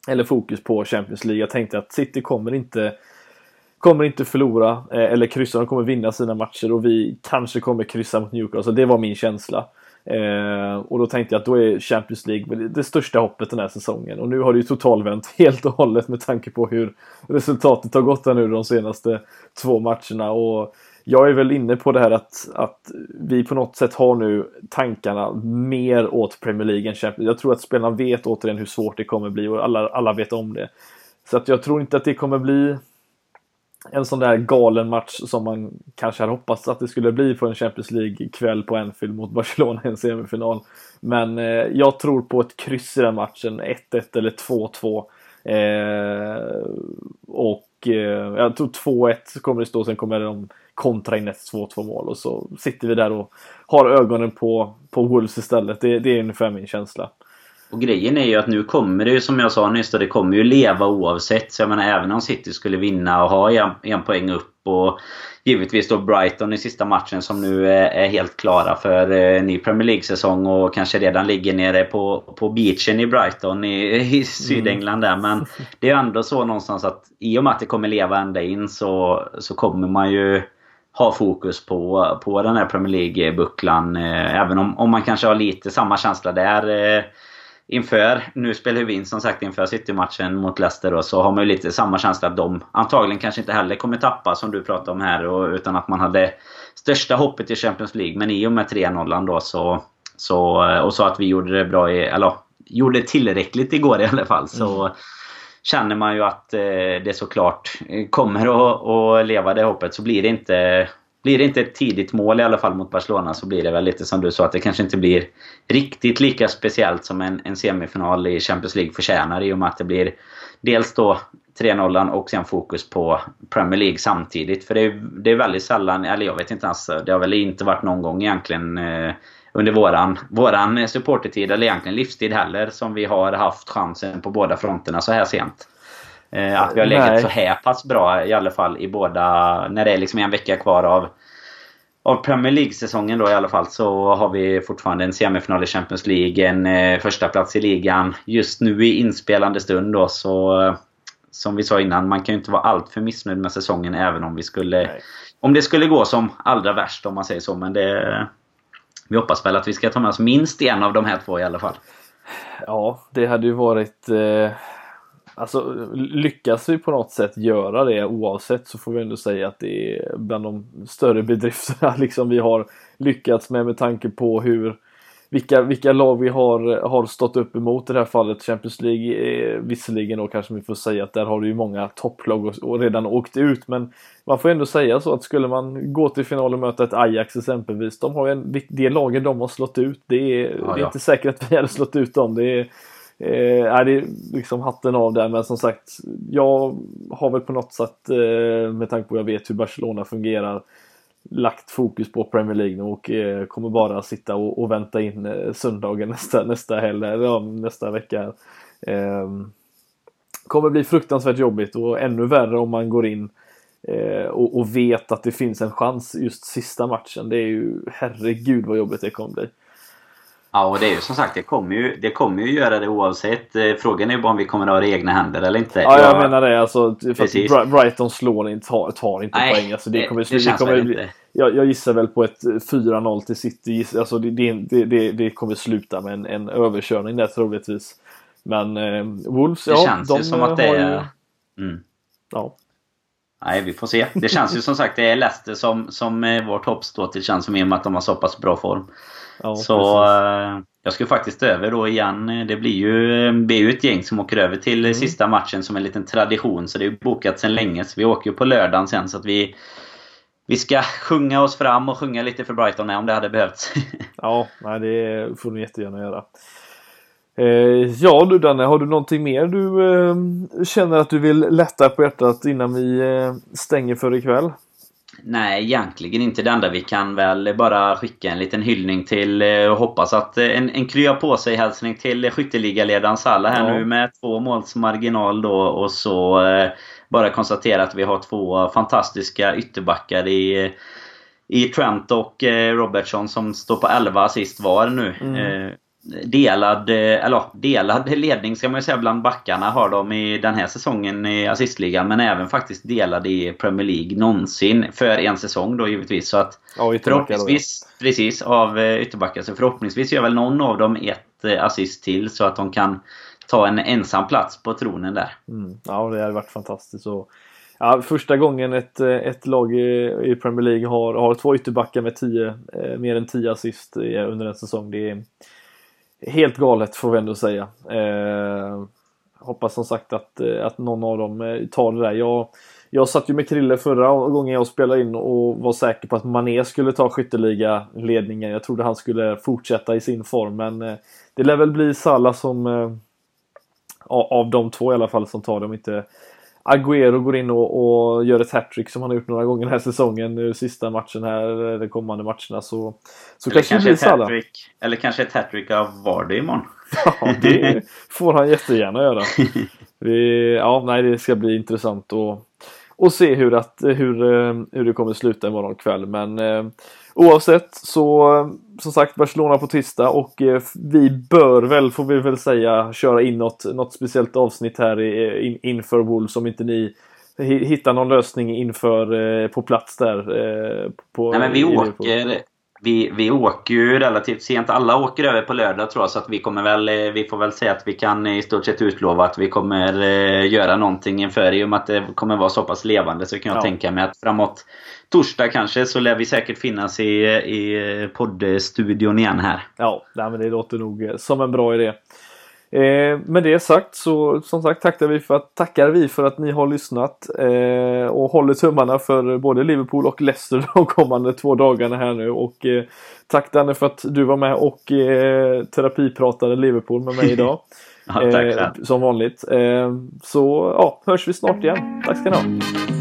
eller fokus på Champions League. Jag tänkte att City kommer inte kommer inte förlora eh, eller kryssa, de kommer vinna sina matcher och vi kanske kommer kryssa mot Newcastle. Det var min känsla. Eh, och då tänkte jag att då är Champions League det största hoppet den här säsongen. Och nu har det ju totalvänt helt och hållet med tanke på hur resultatet har gått här nu de senaste två matcherna. Och jag är väl inne på det här att, att vi på något sätt har nu tankarna mer åt Premier League än Champions League. Jag tror att spelarna vet återigen hur svårt det kommer bli och alla, alla vet om det. Så att jag tror inte att det kommer bli en sån där galen match som man kanske hade hoppats att det skulle bli på en Champions League-kväll på Anfield mot Barcelona i en semifinal. Men eh, jag tror på ett kryss i den matchen, 1-1 eller 2-2. Eh, och eh, jag tror 2-1 kommer det stå, sen kommer de kontra in ett 2-2 mål och så sitter vi där och har ögonen på, på Wolves istället. Det, det är ungefär min känsla. Och grejen är ju att nu kommer det ju som jag sa nyss, det kommer ju leva oavsett. Så jag menar även om City skulle vinna och ha en, en poäng upp och givetvis då Brighton i sista matchen som nu är, är helt klara för eh, ny Premier League-säsong och kanske redan ligger nere på, på beachen i Brighton i, i Sydengland där. Men det är ändå så någonstans att i och med att det kommer leva ända in så, så kommer man ju ha fokus på, på den här Premier League-bucklan. Eh, även om, om man kanske har lite samma känsla där eh, inför, nu spelar vi in som sagt inför City-matchen mot Leicester då, så har man ju lite samma känsla att de antagligen kanske inte heller kommer tappa som du pratade om här. Och, utan att man hade största hoppet i Champions League. Men i och med 3-0 då så, så... Och så att vi gjorde det bra i... Eller gjorde tillräckligt igår i alla fall. Så mm. känner man ju att eh, det såklart kommer att, att leva det hoppet. Så blir det inte blir det inte ett tidigt mål i alla fall mot Barcelona så blir det väl lite som du sa att det kanske inte blir riktigt lika speciellt som en, en semifinal i Champions League förtjänar i och med att det blir dels då 3-0 och sen fokus på Premier League samtidigt. För det är, det är väldigt sällan, eller jag vet inte ens, det har väl inte varit någon gång egentligen eh, under våran, våran supportertid, eller egentligen livstid heller, som vi har haft chansen på båda fronterna så här sent. Eh, att vi har legat Nej. så här pass bra i alla fall i båda... När det är liksom en vecka kvar av, av Premier League-säsongen då i alla fall så har vi fortfarande en semifinal i Champions League, en eh, första plats i ligan. Just nu i inspelande stund då så... Som vi sa innan, man kan ju inte vara alltför missnöjd med säsongen även om vi skulle... Nej. Om det skulle gå som allra värst om man säger så, men det... Vi hoppas väl att vi ska ta med oss minst en av de här två i alla fall. Ja, det hade ju varit... Eh Alltså lyckas vi på något sätt göra det oavsett så får vi ändå säga att det är bland de större bedrifterna liksom vi har lyckats med med tanke på hur vilka, vilka lag vi har, har stått upp emot i det här fallet. Champions League eh, visserligen då kanske vi får säga att där har det ju många topplag och, och redan åkt ut men man får ändå säga så att skulle man gå till final och möta ett Ajax exempelvis, de har en, det laget de har slått ut, det är, ja, det är inte säkert att vi hade slått ut dem. Det är, Eh, är det liksom hatten av där men som sagt jag har väl på något sätt eh, med tanke på att jag vet hur Barcelona fungerar lagt fokus på Premier League nu och eh, kommer bara sitta och, och vänta in eh, söndagen nästa, nästa helg, ja, nästa vecka. Eh, kommer bli fruktansvärt jobbigt och ännu värre om man går in eh, och, och, vet att det finns en chans just sista matchen. Det är ju herregud vad jobbigt det kommer bli. Ja, och det är ju som sagt, det kommer ju, det kommer ju göra det oavsett. Eh, frågan är ju bara om vi kommer att ha det i egna händer eller inte. Ja, jag, jag menar det. Alltså, för Brighton slår inte, tar, tar inte Nej, poäng. Alltså, det, kommer, det, det, det kommer bli, jag, jag, gissar väl på ett 4-0 till City. Alltså, det, det, det, kommer sluta med en, en överkörning där troligtvis. Men eh, Wolves, det ja. känns de ju som att det är... Ju... Mm. Ja. Nej, vi får se. Det känns ju som sagt, det är Leicester som, som vårt hoppstå till känns som i och med att de har så pass bra form. Ja, så äh, jag ska faktiskt över då igen. Det blir ju, blir ju ett gäng som åker över till mm. sista matchen som en liten tradition. Så det är bokat sedan länge. Så vi åker ju på lördagen sen så att vi vi ska sjunga oss fram och sjunga lite för Brighton om det hade behövts. ja, nej, det får du jättegärna göra. Eh, ja du Danne, har du någonting mer du eh, känner att du vill lätta på hjärtat innan vi eh, stänger för ikväll? Nej, egentligen inte. Det enda vi kan väl bara skicka en liten hyllning till och hoppas att en, en krya på sig hälsning till skytteligaledaren Salah här ja. nu med två måls marginal då och så bara konstatera att vi har två fantastiska ytterbackar i i Trent och Robertson som står på 11 assist var nu. Mm delad, eh, eller delad ledning ska man ju säga bland backarna har de i den här säsongen i assistligan. Men även faktiskt delad i Premier League någonsin. För en säsong då givetvis. Så att ja, förhoppningsvis, då, ja. precis, av eh, ytterbackar. Så förhoppningsvis gör väl någon av dem ett eh, assist till så att de kan ta en ensam plats på tronen där. Mm. Ja, det hade varit fantastiskt. Och, ja, första gången ett, ett lag i, i Premier League har, har två ytterbackar med tio, eh, mer än 10 assist under en säsong. Det är, helt galet får vi ändå säga. Eh, hoppas som sagt att, eh, att någon av dem eh, tar det där. Jag, jag satt ju med Krille förra gången jag spelade in och var säker på att Mané skulle ta skytteliga ledningen. Jag trodde han skulle fortsätta i sin form men eh, det lär väl bli Salah som av de två i alla fall som tar det om inte Agüero går in och, och gör ett hattrick som han har gjort några gånger den här säsongen. Nu sista matchen här, de kommande matcherna. Så, så eller kanske, kanske ett hattrick. Eller kanske ett hattrick av Vardy imorgon. Ja, det får han jättegärna göra. Vi, ja, nej, det ska bli intressant att, att se hur, att, hur, hur det kommer sluta imorgon kväll. Men eh, Oavsett så som sagt Barcelona på tisdag och eh, vi bör väl, får vi väl säga, köra in något, något speciellt avsnitt här in, inför Wolves om inte ni hittar någon lösning inför eh, på plats där. Eh, på, Nej men vi åker, vi, vi åker ju relativt sent. Alla åker över på lördag tror jag. Så att vi kommer väl... Vi får väl säga att vi kan i stort sett utlova att vi kommer göra någonting inför. I och med att det kommer vara så pass levande så kan jag ja. tänka mig att framåt torsdag kanske så lär vi säkert finnas i, i poddstudion igen här. Ja, men det låter nog som en bra idé. Eh, med det sagt så som sagt tackar vi för att, tackar vi för att ni har lyssnat eh, och håller tummarna för både Liverpool och Leicester de kommande två dagarna här nu och eh, tack Danne för att du var med och eh, terapipratade Liverpool med mig idag. ja, tack, eh, som vanligt. Eh, så ja, hörs vi snart igen. Tack ska ni ha.